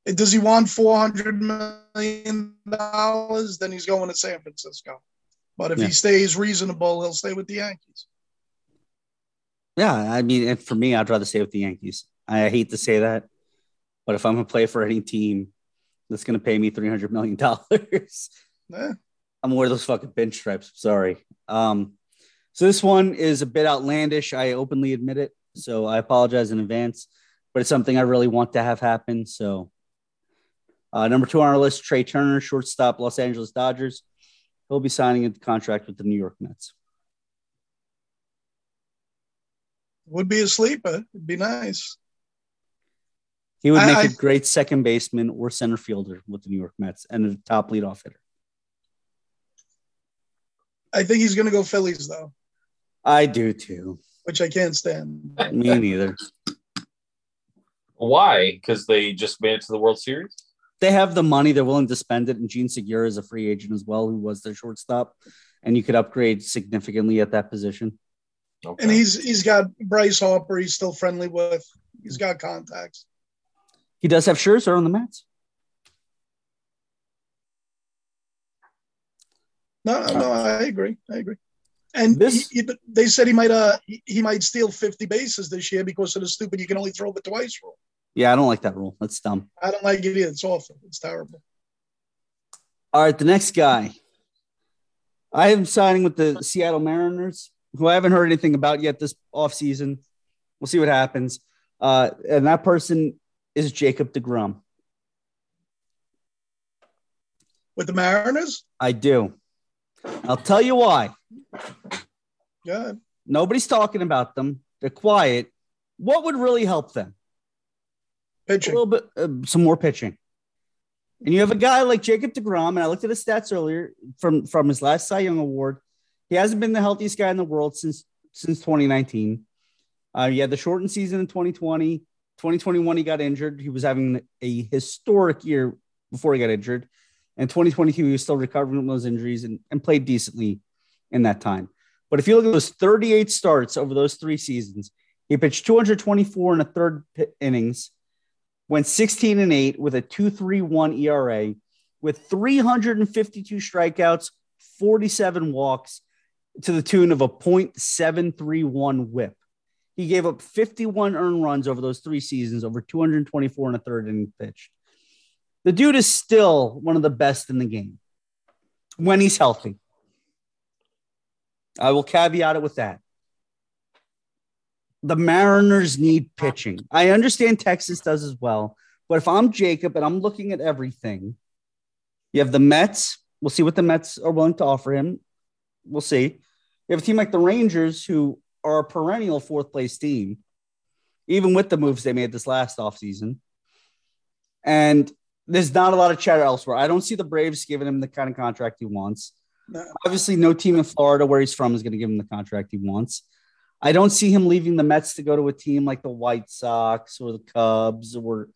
S3: does he want $400 million? Then he's going to San Francisco. But if
S1: Yeah.
S3: he stays reasonable, he'll stay with the Yankees.
S1: Yeah, I mean, and for me, I'd rather stay with the Yankees. I hate to say that, but if I'm gonna play for any team that's gonna pay me three hundred million dollars,
S3: Yeah.
S1: I'm gonna wear those fucking bench pinstripes. Sorry. Um, so this one is a bit outlandish. I openly admit it. So I apologize in advance, but it's something I really want to have happen. So uh, number two on our list, Trea Turner, shortstop, Los Angeles Dodgers. He'll be signing a contract with the New York Mets.
S3: Would be a sleeper. It'd be nice.
S1: He would make
S3: I-
S1: a great second baseman or center fielder with the New York Mets and a top leadoff hitter.
S3: I think he's going to go Phillies, though,
S1: I do too.
S3: which I can't stand.
S1: Me neither.
S2: why? Because they just made it to the World Series.
S1: They have the money; they're willing to spend it. And Jean Segura is a free agent as well, who was their shortstop, and you could upgrade significantly at that position.
S2: Okay.
S3: And he's he's got Bryce Harper. He's still friendly with. He's got contacts.
S1: He does have Scherzer on the Mets.
S3: No, no. I agree. I agree. And
S1: This-
S3: he- he- they said he might uh he, he might steal 50 bases this year because of the stupid you can only throw it twice rule.
S1: Yeah, I don't like that rule. That's dumb.
S3: I don't like it either. It's awful. It's terrible.
S1: All right, the next guy. I am signing with the Seattle Mariners, who I haven't heard anything about yet this offseason. We'll see what happens. Uh, and that person is Jacob DeGrom.
S3: With the Mariners,
S1: I do. I'll tell you why.
S3: yeah.
S1: Nobody's talking about them. They're quiet. What would really help them?
S3: Pitching.
S1: A little bit, uh, some more pitching. And you have a guy like Jacob DeGrom, and I looked at his stats earlier from from his last Cy Young award. He hasn't been the healthiest guy in the world since since 2019. Uh, he had the shortened season in 2020. 2021, he got injured. He was having a historic year before he got injured. And 2022, he was still recovering from those injuries and, and played decently in that time. But if you look at those 38 starts over those three seasons, he pitched 224 in a third innings, went 16 and 8 with a 2.31 ERA, with 352 strikeouts, 47 walks, to the tune of a .731 WHIP. He gave up 51 earned runs over those three seasons, over 224 and a third inning pitched. The dude is still one of the best in the game when he's healthy. I will caveat it with that. The Mariners need pitching. I understand Texas does as well, but if I'm Jacob and I'm looking at everything, you have the Mets. We'll see what the Mets are willing to offer him. We'll see. You have a team like the Rangers, who are a perennial fourth place team, even with the moves they made this last offseason. And there's not a lot of chatter elsewhere. I don't see the Braves giving him the kind of contract he wants. Obviously, no team in Florida where he's from is going to give him the contract he wants. I don't see him leaving the Mets to go to a team like the White Sox or the Cubs or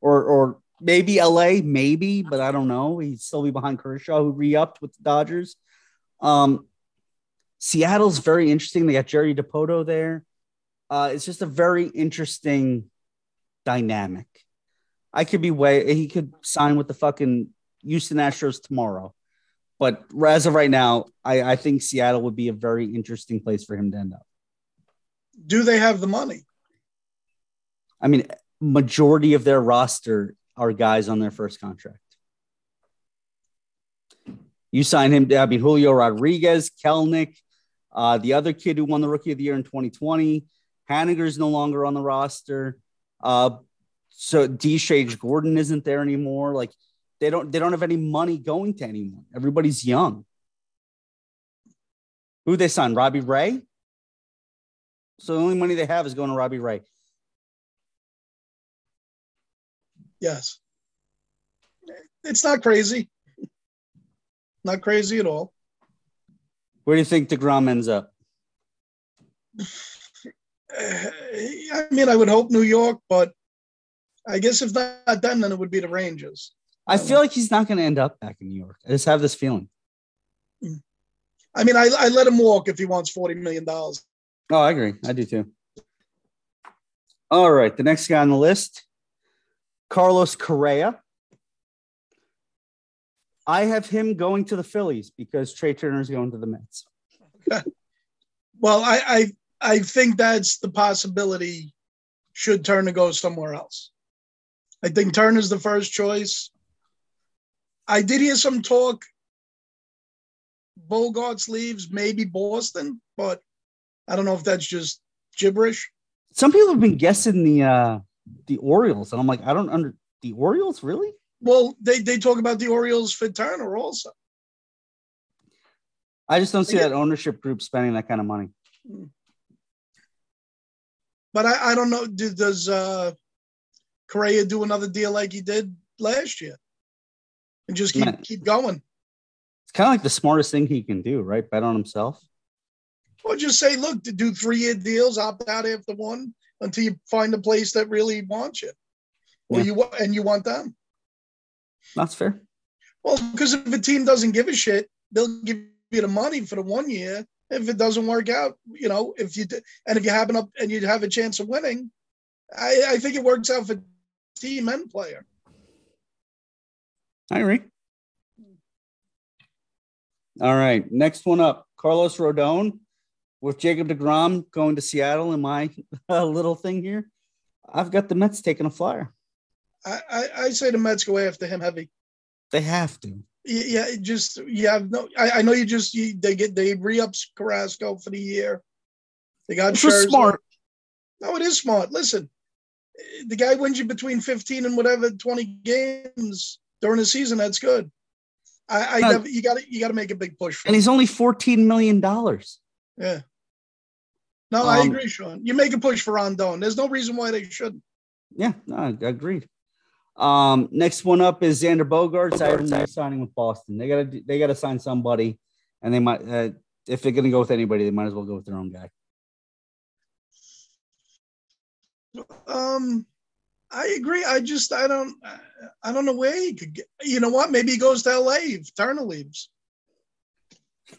S1: or or maybe LA, maybe, but I don't know. He'd still be behind Kershaw, who re-upped with the Dodgers. Um, Seattle's very interesting. They got Jerry Dipoto there. Uh, it's just a very interesting dynamic. I could be way he could sign with the fucking Houston Astros tomorrow. But as of right now, I, I think Seattle would be a very interesting place for him to end up.
S3: Do they have the money?
S1: I mean, majority of their roster are guys on their first contract. You sign him. I mean, Julio Rodriguez, Kelenic, uh, the other kid who won the Rookie of the Year in 2020. Haniger's no longer on the roster. Uh, so Deshage Gordon isn't there anymore. Like they don't they don't have any money going to anyone. Everybody's young. Who they signed? Robbie Ray. So the only money they have is going to Robbie Ray.
S3: Yes. It's not crazy. Not crazy at all.
S1: Where do you think DeGrom ends up?
S3: I mean, I would hope New York, but I guess if not them, then it would be the Rangers.
S1: I feel like he's not going to end up back in New York. I just have this feeling. Hmm.
S3: I mean, I, I let him walk if he wants $40 million.
S1: Oh, I agree. I do too. All right. The next guy on the list, Carlos Correa. I have him going to the Phillies because Trea Turner's going to the Mets.
S3: Well, I, I I think that's the possibility should Turner go somewhere else. I think Turner's the first choice. I did hear some talk. Bogaerts leaves, maybe Boston, but I don't know if that's just gibberish.
S1: Some people have been guessing the uh the Orioles, and I'm like, I don't under the Orioles really.
S3: Well, they, they talk about the Orioles for Turner also.
S1: I just don't see that ownership group spending that kind of money.
S3: But I, I don't know. Do, does uh, Correa do another deal like he did last year, and just keep
S1: Man.
S3: keep going,
S1: It's kind of like the smartest thing he can do, right? Bet on himself.
S3: or just say, look, to do three year deals, opt out after one until you find a place that really wants you, or
S1: Yeah.
S3: you and you want them.
S1: That's fair.
S3: Well, because if a team doesn't give a shit, they'll give you the money for the one year. If it doesn't work out, you know, if you and if you happen up and you have a chance of winning, I, I think it works out for team and player.
S1: I agree. All right. Next one up Carlos Rodon with Jacob DeGrom going to Seattle in my little thing here. I've got the Mets taking a flyer.
S3: I, I, I say the Mets go after him heavy.
S1: They have to.
S3: Yeah, just you have no. I, I know you just you, they get they re-ups Carrasco for the year. They got
S1: Which was
S3: Scherzer.
S1: smart.
S3: No, it is smart. Listen, the guy wins you between fifteen and whatever twenty games during the season. That's good. I, I
S1: No.
S3: never, you got to you got to make a big push for.
S1: And
S3: him.
S1: he's only $14 million.
S3: Yeah. No, I
S1: Um,
S3: agree, Sean. You make a push for Rondon. There's no reason why they shouldn't.
S1: Yeah, no, I agreed. Um, next one up is Xander Bogaerts. I have signing with Boston. They gotta they gotta sign somebody, and they might uh, if they're gonna go with anybody, they might as well go with their own guy.
S3: Um, I agree. I just I don't I don't know where he could get. You know what? Maybe he goes to L.A. if Turner leaves.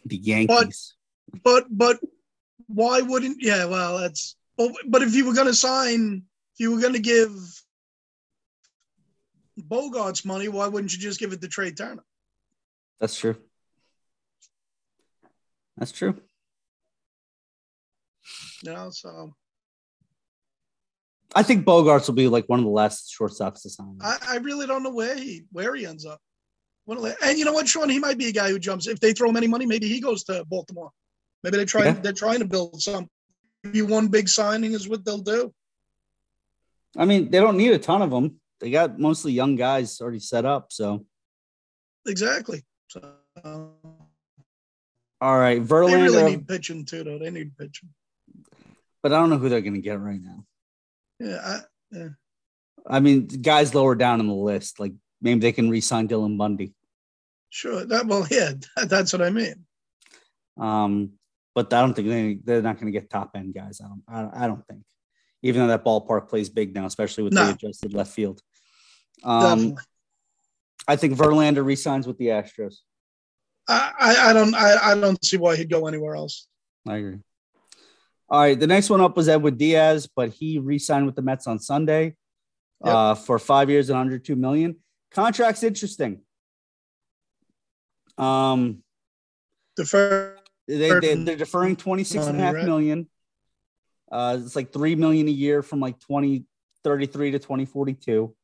S1: The Yankees.
S3: But but why wouldn't? Yeah, well, that's. But, but if you were going to sign, if you were going to give Bogaerts money, why wouldn't you just give it to Trea Turner?
S1: That's true. That's true.
S3: You know, so
S1: I think Bogaerts will be like one of the last shortstops to sign.
S3: I, I really don't know where he where he ends up. And you know what, Sean? He might be a guy who jumps. If they throw him any money, maybe he goes to Baltimore. Maybe they try.
S1: Yeah.
S3: They're trying to build some. Maybe one big signing is what they'll do.
S1: I mean, they don't need a ton of them. They got mostly young guys already set up. So,
S3: Exactly. So
S1: all right,
S3: they really need pitching too, though. They need pitching.
S1: but I don't know who they're going to get right now.
S3: Yeah, I,
S1: I mean, guys lower down on the list, like maybe they can re-sign Dylan Bundy.
S3: sure. That well, yeah, that, that's what I mean.
S1: Um, but I don't think they, they're not going to get top end guys. I don't. I, I don't think, even though that ballpark plays big now, especially with
S3: No.
S1: the adjusted left field. Um. I think Verlander resigns with the Astros.
S3: I, I, I don't I, I don't see why he'd go anywhere else.
S1: I agree. All right, the next one up was Edward Diaz, but he re-signed with the Mets on Sunday
S3: Yep.
S1: uh, for five years and under two million. Contract's interesting. Um,
S3: Defer.
S1: they, they they're deferring 26 and a half million. Uh, it's like three million a year from like 2033 to 2042.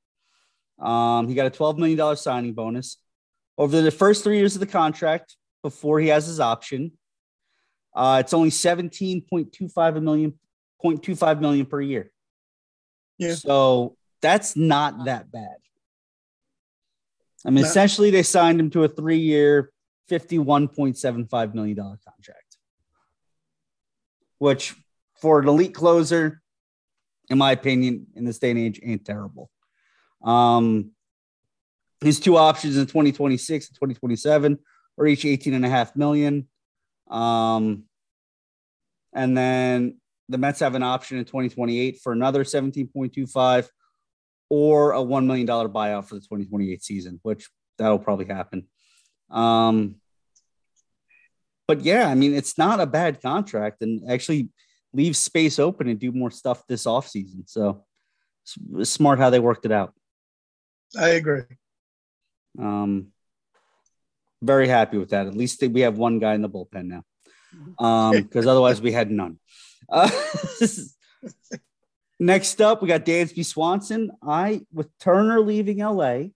S1: Um, he got a $12 million signing bonus. Over the first three years of the contract, before he has his option, uh, it's only 17.25 a million, 0.25 million per year.
S3: Yeah.
S1: So that's not that bad. I mean,
S3: No.
S1: essentially, they signed him to a three year, $51.75 million contract, which for an elite closer, in my opinion, in this day and age, ain't terrible. Um, his two options in 2026 and 2027 are each 18 and a half million. Um, and then the Mets have an option in 2028 for another 17.25 or a $1 million buyout for the 2028 season, which that'll probably happen. Um, but yeah, I mean, it's not a bad contract and actually leaves space open and do more stuff this offseason. So smart how they worked it out.
S3: I agree.
S1: Um, very happy with that. At least we have one guy in the bullpen now, um, because otherwise we had none. Uh, next up, we got Dansby Swanson. I with Turner leaving LA,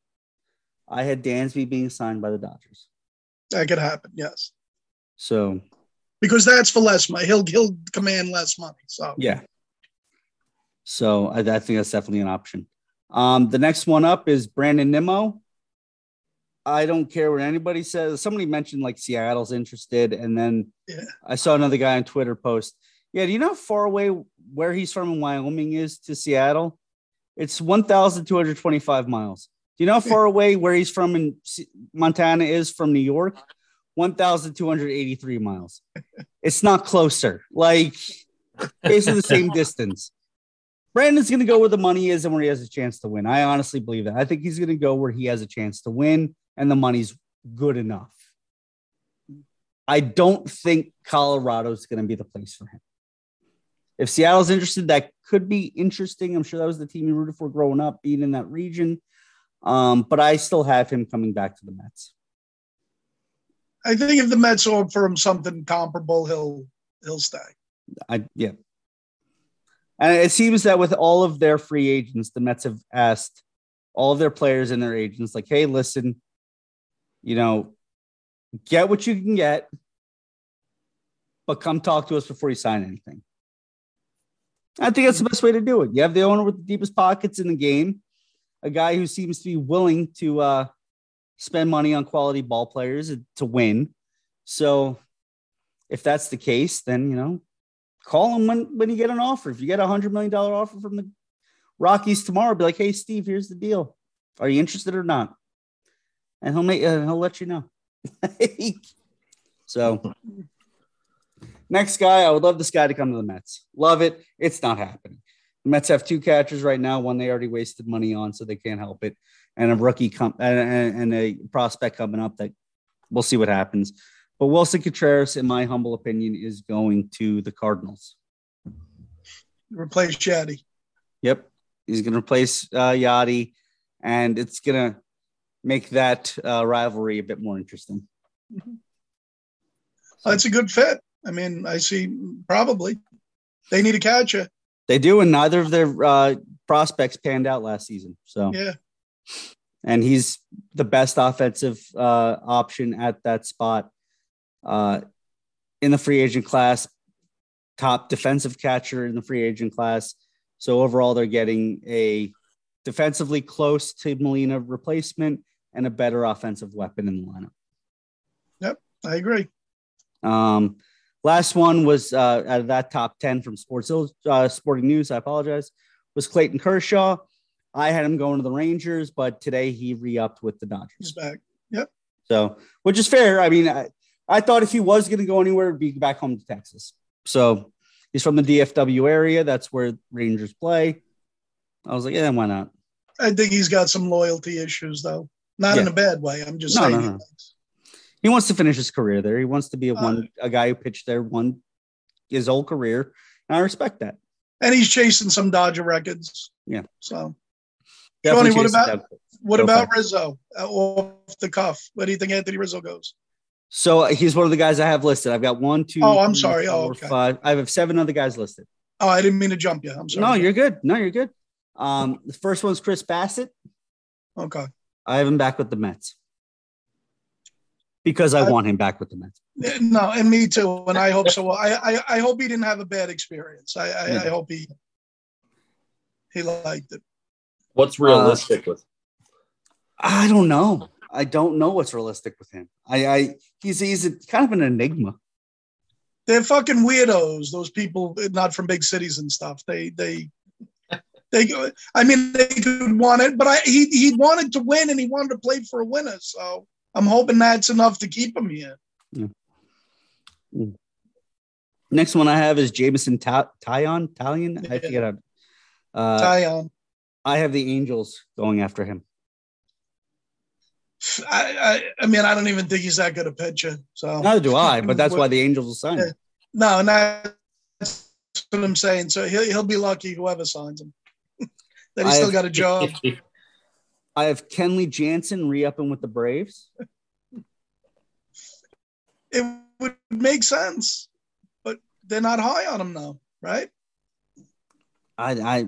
S1: I had Dansby being signed by the Dodgers.
S3: That could happen. Yes,
S1: So
S3: because that's for less money. He'll he'll command less money. So
S1: yeah. So I, I think that's definitely an option. Um, the next one up is Brandon Nimmo. I don't care what anybody says. Somebody mentioned like Seattle's interested, and then
S3: Yeah.
S1: I saw another guy on Twitter post. Yeah, do you know how far away where he's from in Wyoming is to Seattle? It's 1,225 miles. Do you know how far away where he's from in Montana is from New York? 1,283 miles. It's not closer. Like basically the same distance. Brandon's going to go where the money is and where he has a chance to win. I honestly believe that. I think he's going to go where he has a chance to win and the money's good enough. I don't think Colorado's going to be the place for him. If Seattle's interested, that could be interesting. I'm sure that was the team he rooted for growing up, being in that region. Um, but I still have him coming back to the Mets.
S3: I think if the Mets offer him something comparable, he'll he'll stay.
S1: I yeah. And it seems that with all of their free agents, the Mets have asked all of their players and their agents, like, hey, listen, you know, get what you can get, but come talk to us before you sign anything. I think that's the best way to do it. You have the owner with the deepest pockets in the game, a guy who seems to be willing to uh, spend money on quality ball players to win. So if that's the case, then you know, call him when when you get an offer. If you get a hundred million dollar offer from the Rockies tomorrow, be like, "Hey, Steve, here's the deal. Are you interested or not?" And he'll make uh, he'll let you know. so, next guy, I would love this guy to come to the Mets. Love it. It's not happening. The Mets have two catchers right now. One they already wasted money on, so they can't help it, and a rookie and and a prospect coming up that we'll see what happens. But Willson Contreras, in my humble opinion, is going to the Cardinals.
S3: Replace Shaddy.
S1: Yep. He's going to replace uh, Yadi, and it's going to make that uh, rivalry a bit more interesting.
S3: That's a good fit. I mean, I see probably they need a catcher.
S1: They do, and neither of their uh, prospects panned out last season. So,
S3: Yeah.
S1: and he's the best offensive uh, option at that spot uh, in the free agent class, top defensive catcher in the free agent class. So overall, they're getting a defensively close to Molina replacement and a better offensive weapon in the lineup.
S3: Yep, I agree.
S1: Um, last one was uh, out of that top 10 from Sports uh, Sporting News. I apologize. Was Clayton Kershaw. I had him going to the Rangers, but today he re upped with the Dodgers.
S3: He's back.
S1: So, which is fair. I mean, I, I thought if he was going to go anywhere, it'd be back home to Texas. So he's from the DFW area. That's where Rangers play. I was like, yeah, why not?
S3: I think he's got some loyalty issues though. Not in a bad way. I'm just
S1: No,
S3: saying.
S1: no, no. He wants to finish his career there. He wants to be a
S3: Uh,
S1: one a guy who pitched there one his whole career, and I respect that.
S3: And he's chasing some Dodger records.
S1: Yeah.
S3: So
S1: Definitely
S3: what about- what about. Rizzo uh, off the cuff? Where do you think Anthony Rizzo goes?
S1: So uh, he's one of the guys I have listed. I've got one, two.
S3: Oh, I'm
S1: three,
S3: sorry. Oh,
S1: four,
S3: okay.
S1: five. I have seven other guys listed.
S3: Oh, I didn't mean to jump you. I'm sorry.
S1: No, you're good. No, you're good. Um, the first one's Chris Bassitt.
S3: Okay.
S1: I have him back with the Mets because I
S3: I-
S1: want him back with the Mets.
S3: No, and me too. And I hope so. I I, I hope he didn't have a bad experience. I I,
S1: Yeah.
S3: I hope he he liked it.
S2: What's realistic with?
S1: I don't know. I don't know what's realistic with him. I, I he's he's a, kind of an enigma.
S3: They're fucking weirdos. Those people not from big cities and stuff. They they they. I mean, they could want it, but I he he wanted to win and he wanted to play for a winner. So I'm hoping that's enough to keep him here.
S1: Next one I have is Jameson Ta- Taillon. Talion. I
S3: Yeah.
S1: forget how. Uh,
S3: Taillon.
S1: I have the Angels going after him.
S3: I, I I mean, I don't even think he's that good a pitcher. So
S1: Neither do I, but that's why the Angels will sign him.
S3: No, and that's what I'm saying. So he'll he'll be lucky whoever signs him. that he
S1: I
S3: still
S1: have-
S3: got a job.
S1: I have Kenley Jansen re-upping with the Braves.
S3: It would make sense, but they're not high on him now, right?
S1: I I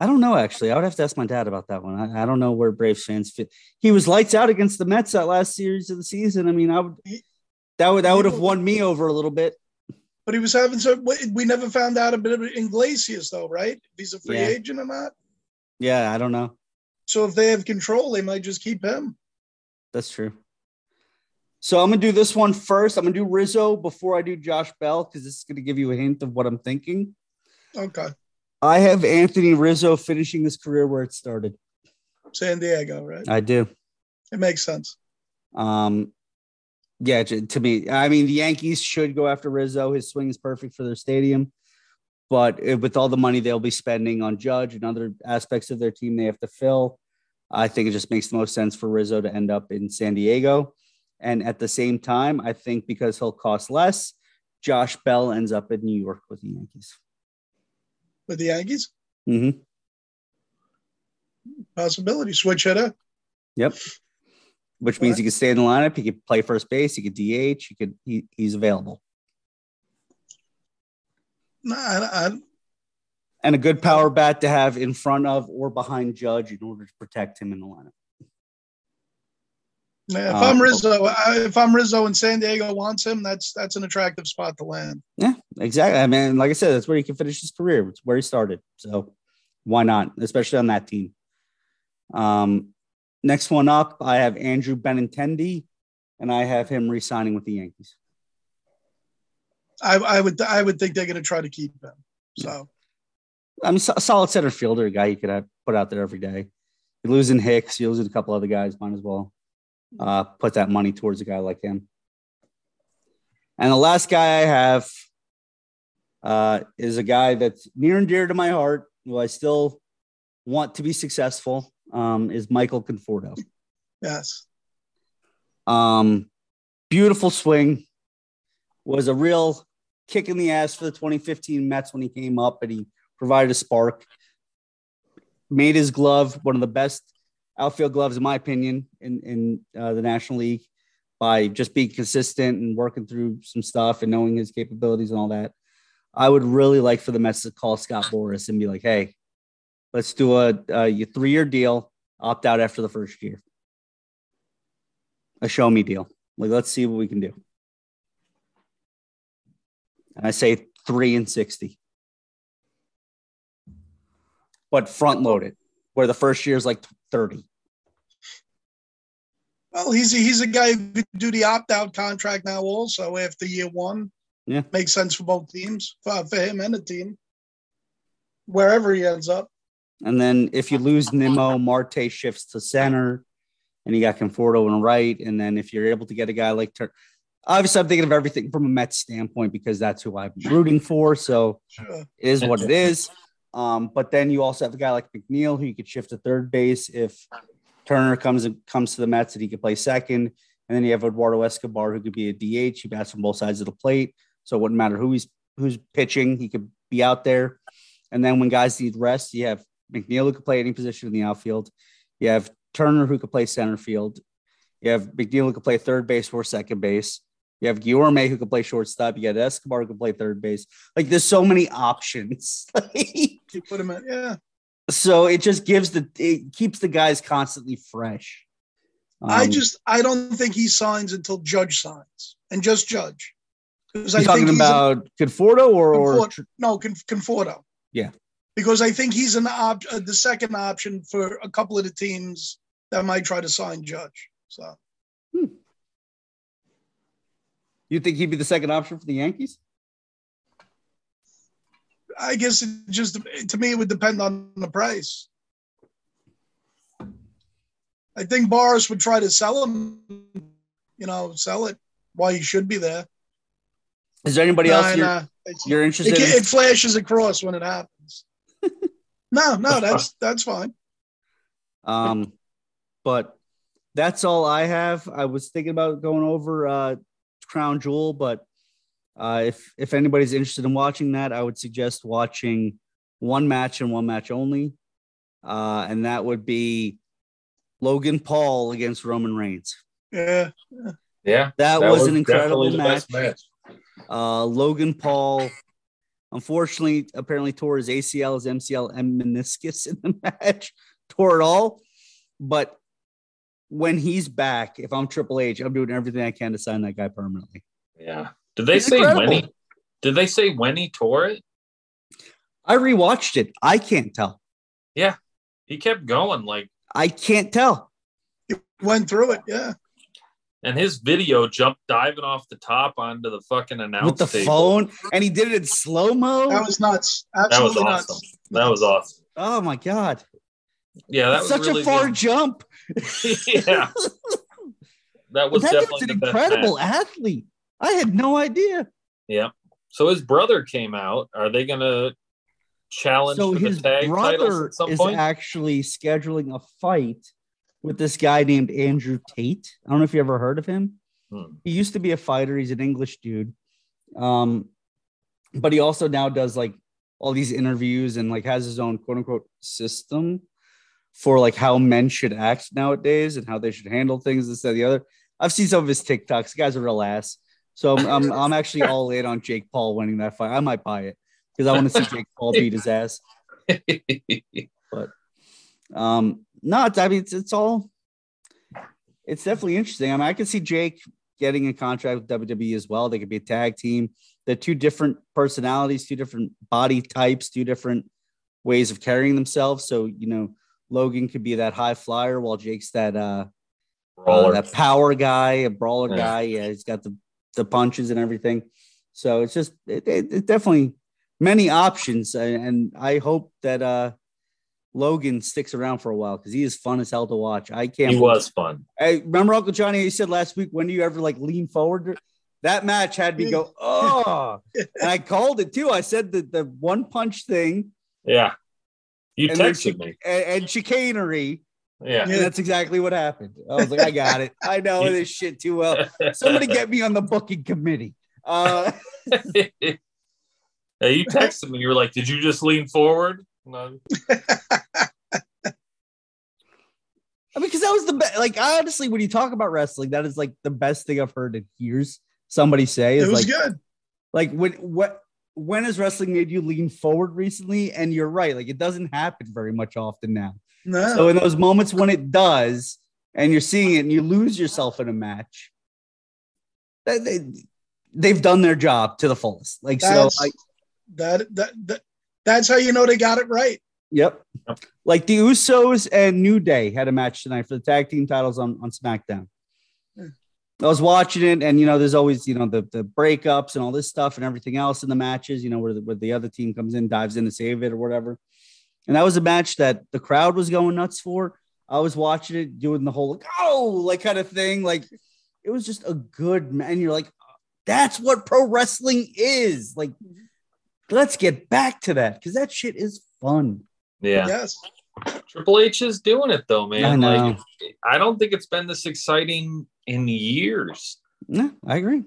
S1: I don't know actually. I would have to ask my dad about that one. I, I don't know where Braves fans fit. He was lights out against the Mets that last series of the season. I mean, I would that would that would have won me over a little bit.
S3: But he was having so we never found out a bit of Iglesias though, right? If he's a free
S1: Yeah.
S3: agent or not.
S1: Yeah, I don't know.
S3: So if they have control, they might just keep him.
S1: That's true. So I'm gonna do this one first. I'm gonna do Rizzo before I do Josh Bell because this is gonna give you a hint of what I'm thinking.
S3: Okay.
S1: I have Anthony Rizzo finishing his career where it started.
S3: San Diego, right?
S1: I do.
S3: It makes sense.
S1: Um, yeah, to me, I mean, the Yankees should go after Rizzo. His swing is perfect for their stadium, but with all the money they'll be spending on Judge and other aspects of their team they have to fill, I think it just makes the most sense for Rizzo to end up in San Diego. And at the same time, I think because he'll cost less, Josh Bell ends up in New York with the Yankees.
S3: With the Yankees,
S1: Mm-hmm.
S3: possibility. Switch hitter.
S1: Yep. Which means he could stay in the lineup. He could play first base. He could DH. He could. He, he's available.
S3: No, I, I,
S1: and a good power bat to have in front of or behind Judge in order to protect him in the lineup.
S3: If
S1: Uh,
S3: I'm Rizzo, I, if I'm Rizzo and San Diego wants him, that's that's an attractive spot to land.
S1: Yeah, exactly. I mean, like I said, that's where he can finish his career. It's where he started. So why not, especially on that team? Um, next one up, I have Andrew Benintendi, and I have him re-signing with the Yankees.
S3: I, I would I would think they're going to try to keep him. So
S1: I mean, so- a solid center fielder, a guy you could have put out there every day. You're losing Hicks, you're losing a couple other guys. Might as well uh, put that money towards a guy like him. And the last guy I have uh, is a guy that's near and dear to my heart, who I still want to be successful. Um, is Michael Conforto.
S3: yes,
S1: Um, beautiful swing. Was a real kick in the ass for the 2015 Mets when he came up, and he provided a spark. Made his glove one of the best outfield gloves, in my opinion, in in uh, the National League by just being consistent and working through some stuff and knowing his capabilities and all that. I would really like for the Mets to call Scott Boras and be like, "Hey, let's do a, a three year deal, opt out after the first year, a show me deal. Like, let's see what we can do." And I say three and sixty, but front load it, where the first year is like thirty.
S3: well, he's a, he's a guy who could do the opt out contract now also after year one.
S1: Yeah.
S3: makes sense for both teams for, for him and the team, wherever he ends up.
S1: And then if you lose Nimmo, Marte shifts to center, and you got Conforto on right. And then if you're able to get a guy like Tur- obviously I'm thinking of everything from a Mets standpoint because that's who I'm rooting for. So
S3: Sure.
S1: it is what it is. Um, but then you also have a guy like McNeil who you could shift to third base if Turner comes comes to the Mets and he could play second. And then you have Eduardo Escobar who could be a DH. He bats from both sides of the plate, so it wouldn't matter who he's who's pitching. He could be out there. And then when guys need rest, you have McNeil who could play any position in the outfield. You have Turner who could play center field. You have McNeil who could play third base or second base. You have Guillorme who could play shortstop. You got Escobar who can play third base. Like there's so many options.
S3: You put him in, yeah.
S1: so it just gives the it keeps the guys constantly fresh.
S3: I
S1: Um,
S3: just I don't think he signs until Judge signs, and just Judge. Because
S1: you talking
S3: he's a-
S1: about Conforto or, or
S3: no Con- Conforto.
S1: Yeah.
S3: because I think he's an op- uh, the second option for a couple of the teams that might try to sign Judge. So
S1: you think he'd be the second option for the Yankees?
S3: I guess it just to me it would depend on the price. I think Boras would try to sell him, you know, sell it while he should be there.
S1: Is there anybody else you're, you're interested
S3: ca-
S1: in?
S3: it flashes across when it happens. no, no, that's that's fine.
S1: Um, but that's all I have. I was thinking about going over uh, Crown Jewel, but uh, if if anybody's interested in watching that, I would suggest watching one match and one match only, uh, and that would be Logan Paul against Roman Reigns.
S3: Yeah,
S2: Yeah,
S1: That, was, an incredible match.
S2: match.
S1: Uh, Logan Paul, unfortunately, apparently tore his ACL, his MCL, and meniscus in the match, tore it all. But when he's back, if I'm Triple H, I'm doing everything I can to sign that guy permanently.
S2: Yeah. Did they
S1: He's
S2: say when he? Did they say when he tore it?
S1: I rewatched it. I can't tell. Yeah.
S2: He kept going like,
S1: I can't tell.
S3: He went through it. Yeah,
S2: and his video jumped diving off the top onto the fucking announce
S1: With the
S2: table.
S1: phone, and he did it in slow mo.
S3: that was nuts.
S2: That was awesome.
S3: nuts.
S2: That was awesome.
S1: oh my god,
S2: Yeah, that
S1: It's
S2: was
S1: such
S2: really
S1: a far
S2: good.
S1: jump.
S2: yeah, that was
S1: that
S2: definitely
S1: an
S2: the best
S1: incredible
S2: match.
S1: athlete. I had no idea.
S2: Yeah. So his brother came out. Are they gonna challenge
S1: so
S2: for the
S1: his
S2: tag titles
S1: brother
S2: at some
S1: is
S2: point?
S1: actually scheduling a fight with this guy named Andrew Tate. I don't know if you ever heard of him.
S2: Hmm.
S1: He used to be a fighter. He's an English dude, um, but he also now does like all these interviews and like has his own quote unquote system for like how men should act nowadays and how they should handle things. This that, the other. I've seen some of his TikToks. The guy's are a real ass. So I'm, I'm, I'm actually all in on Jake Paul winning that fight. I might buy it because I want to see Jake Paul beat his ass. Um, not. I mean, it's, it's all, it's definitely interesting. I mean, I can see Jake getting a contract with WWE as well. They could be a tag team. They're two different personalities, two different body types, two different ways of carrying themselves. So, you know, Logan could be that high flyer while Jake's that, uh, uh, that power guy, a brawler
S2: Yeah.
S1: guy. Yeah, he's got the, the punches and everything. So it's just, it, it, it definitely many options. And, and I hope that, uh, Logan sticks around for a while because he is fun as hell to watch. I can't.
S2: he was fun.
S1: I remember Uncle Johnny. You said last week, when do you ever like lean forward? That match had me go, oh, and I called it too. I said that the one punch thing
S2: Yeah. You
S1: And then
S2: texted me.
S1: and, and chicanery,
S2: Yeah.
S1: and that's exactly what happened. I was like, I got it. I know this shit too well. Somebody get me on the booking committee. Uh,
S2: yeah, you texted me. You were like, "Did you just lean forward?" No.
S1: I mean, because that was the best. Like, honestly, when you talk about wrestling, that is like the best thing I've heard in years. Somebody say
S3: It
S1: is
S3: was
S1: like,
S3: good.
S1: like when what when has wrestling made you lean forward recently? And you're right, like it doesn't happen very much often now.
S3: No,
S1: So in those moments when it does, and you're seeing it and you lose yourself in a match, they, they they've done their job to the fullest. Like so,
S3: that's
S1: I,
S3: that, that that that's how you know they got it right.
S1: yep.
S2: Yep.
S1: Like the Usos and New Day had a match tonight for the tag team titles on on SmackDown.
S3: Hmm.
S1: I was watching it, and you know, there's always you know the the breakups and all this stuff and everything else in the matches. You know, where the, where the other team comes in, dives in to save it or whatever. And that was a match that the crowd was going nuts for. I was watching it, doing the whole like, oh, like kind of thing. Like it was just a good man. You're like, that's what pro wrestling is. Like, let's get back to that because that shit is fun.
S2: Yeah.
S3: Yes,
S2: Triple H is doing it though, man.
S1: I know.
S2: Like, I don't think it's been this exciting in years.
S1: Yeah, I agree.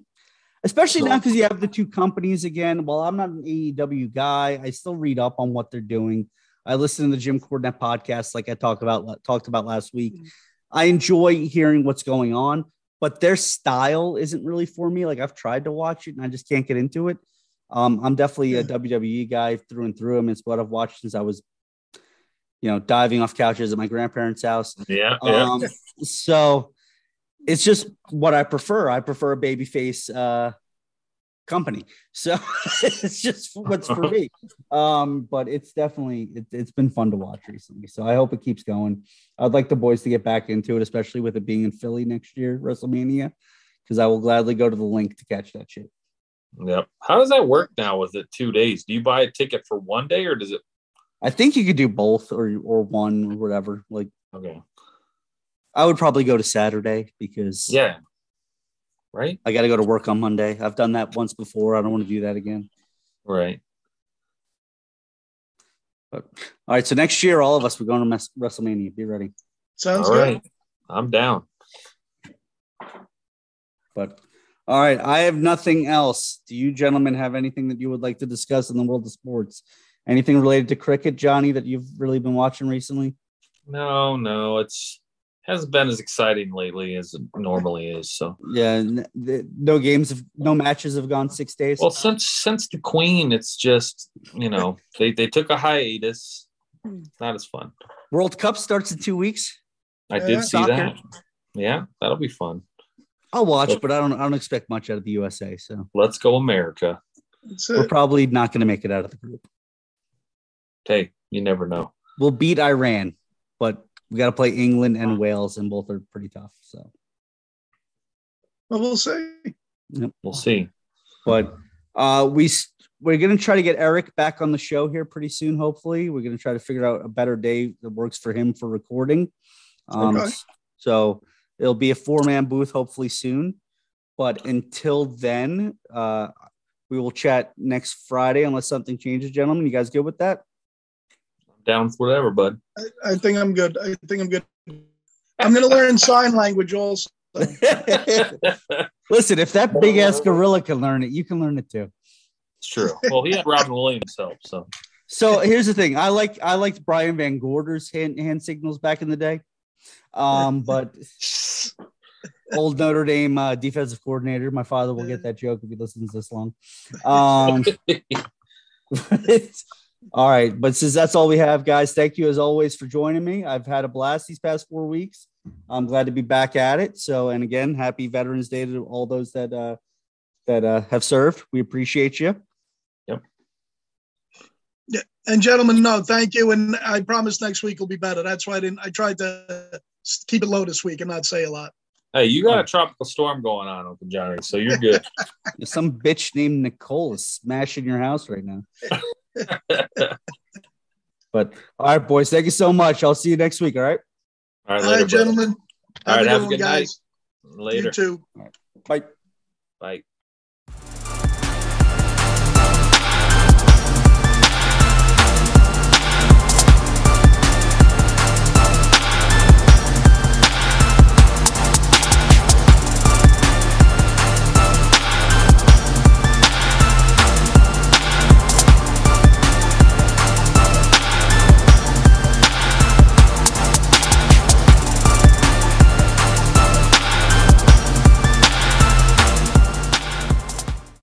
S1: Especially now because you have the two companies again. Well, I'm not an AEW guy. I still read up on what they're doing. I listen to the Jim Cornette podcast, like I talked about talked about last week. I enjoy hearing what's going on, but their style isn't really for me. Like I've tried to watch it and I just can't get into it. Um, I'm definitely a WWE guy through and through. I mean, it's what I've watched since I was, you know, diving off couches at my grandparents' house.
S2: Yeah, yeah.
S1: Um, so it's just what I prefer. I prefer a babyface uh, company. So it's just what's for me. Um, but it's definitely it, it's been fun to watch recently. So I hope it keeps going. I'd like the boys to get back into it, especially with it being in Philly next year, WrestleMania, because I will gladly go to the link to catch that shit.
S2: Yep. How does that work now with it two days? Do you buy a ticket for one day or does it?
S1: I think you could do both or or one or whatever. Like
S2: Okay.
S1: I would probably go to Saturday because
S2: Yeah. Right.
S1: I got to go to work on Monday. I've done that once before. I don't want to do that again.
S2: Right.
S1: But all right, so next year, all of us we're going to Mes- WrestleMania. Be ready.
S3: Sounds
S2: All
S3: good.
S2: right. I'm down.
S1: But all right, I have nothing else. Do you gentlemen have anything that you would like to discuss in the world of sports? Anything related to cricket, Johnny, that you've really been watching recently?
S2: No, no, it's hasn't been as exciting lately as it normally is. So
S1: Yeah, n- the- no games, have, no matches have gone six days.
S2: well, since since the Queen, it's just you know they they took a hiatus. Hmm. It's not as fun.
S1: World Cup starts in two weeks.
S2: I
S3: Yeah.
S2: did see
S1: Soccer.
S2: that. Yeah, that'll be fun.
S1: I'll watch, but I don't. I don't expect much out of the USA. So
S2: Let's go America.
S1: We're probably not going to make it out of the group.
S2: Hey, you never know.
S1: We'll beat Iran, but we got to play England and Wales, and both are pretty tough. So,
S3: Well, we'll see.
S2: We'll see.
S1: But uh, we we're going to try to get Eric back on the show here pretty soon. Hopefully, we're going to try to figure out a better day that works for him for recording. Um,
S3: Okay.
S1: So it'll be a four man booth hopefully soon. But until then, uh, we will chat next Friday unless something changes, gentlemen. You guys good with that?
S2: Down with whatever, bud.
S3: I, I think I'm good. I think I'm good. I'm going to learn sign language also.
S1: Listen, if that big ass gorilla can learn it, you can learn it too.
S2: It's true. Well, he had Robin Williams help, so
S1: So here's the thing: I like I liked Brian VanGorder's hand hand signals back in the day, um, but old Notre Dame uh, defensive coordinator. My father will get that joke if he listens this long. Um, all right, but since that's all we have, guys, thank you as always for joining me. I've had a blast these past four weeks. I'm glad to be back at it. So, and again, happy Veterans Day to all those that uh, that uh, have served. We appreciate you. Yep. Yeah.
S3: And gentlemen, no, thank you. And I promise next week will be better. That's why I didn't. I tried to keep it low this week and not say a lot.
S2: hey, you got a tropical storm going on, Uncle Johnny, so you're good.
S1: Some bitch named Nicole is smashing your house right now. But all right, boys, thank you so much. I'll see you next week. All right.
S2: right,
S3: All
S2: Later,
S3: right,
S2: brother.
S3: gentlemen.
S2: All right, have a
S3: one,
S2: good night. Later.
S3: You too.
S1: Bye.
S2: Bye.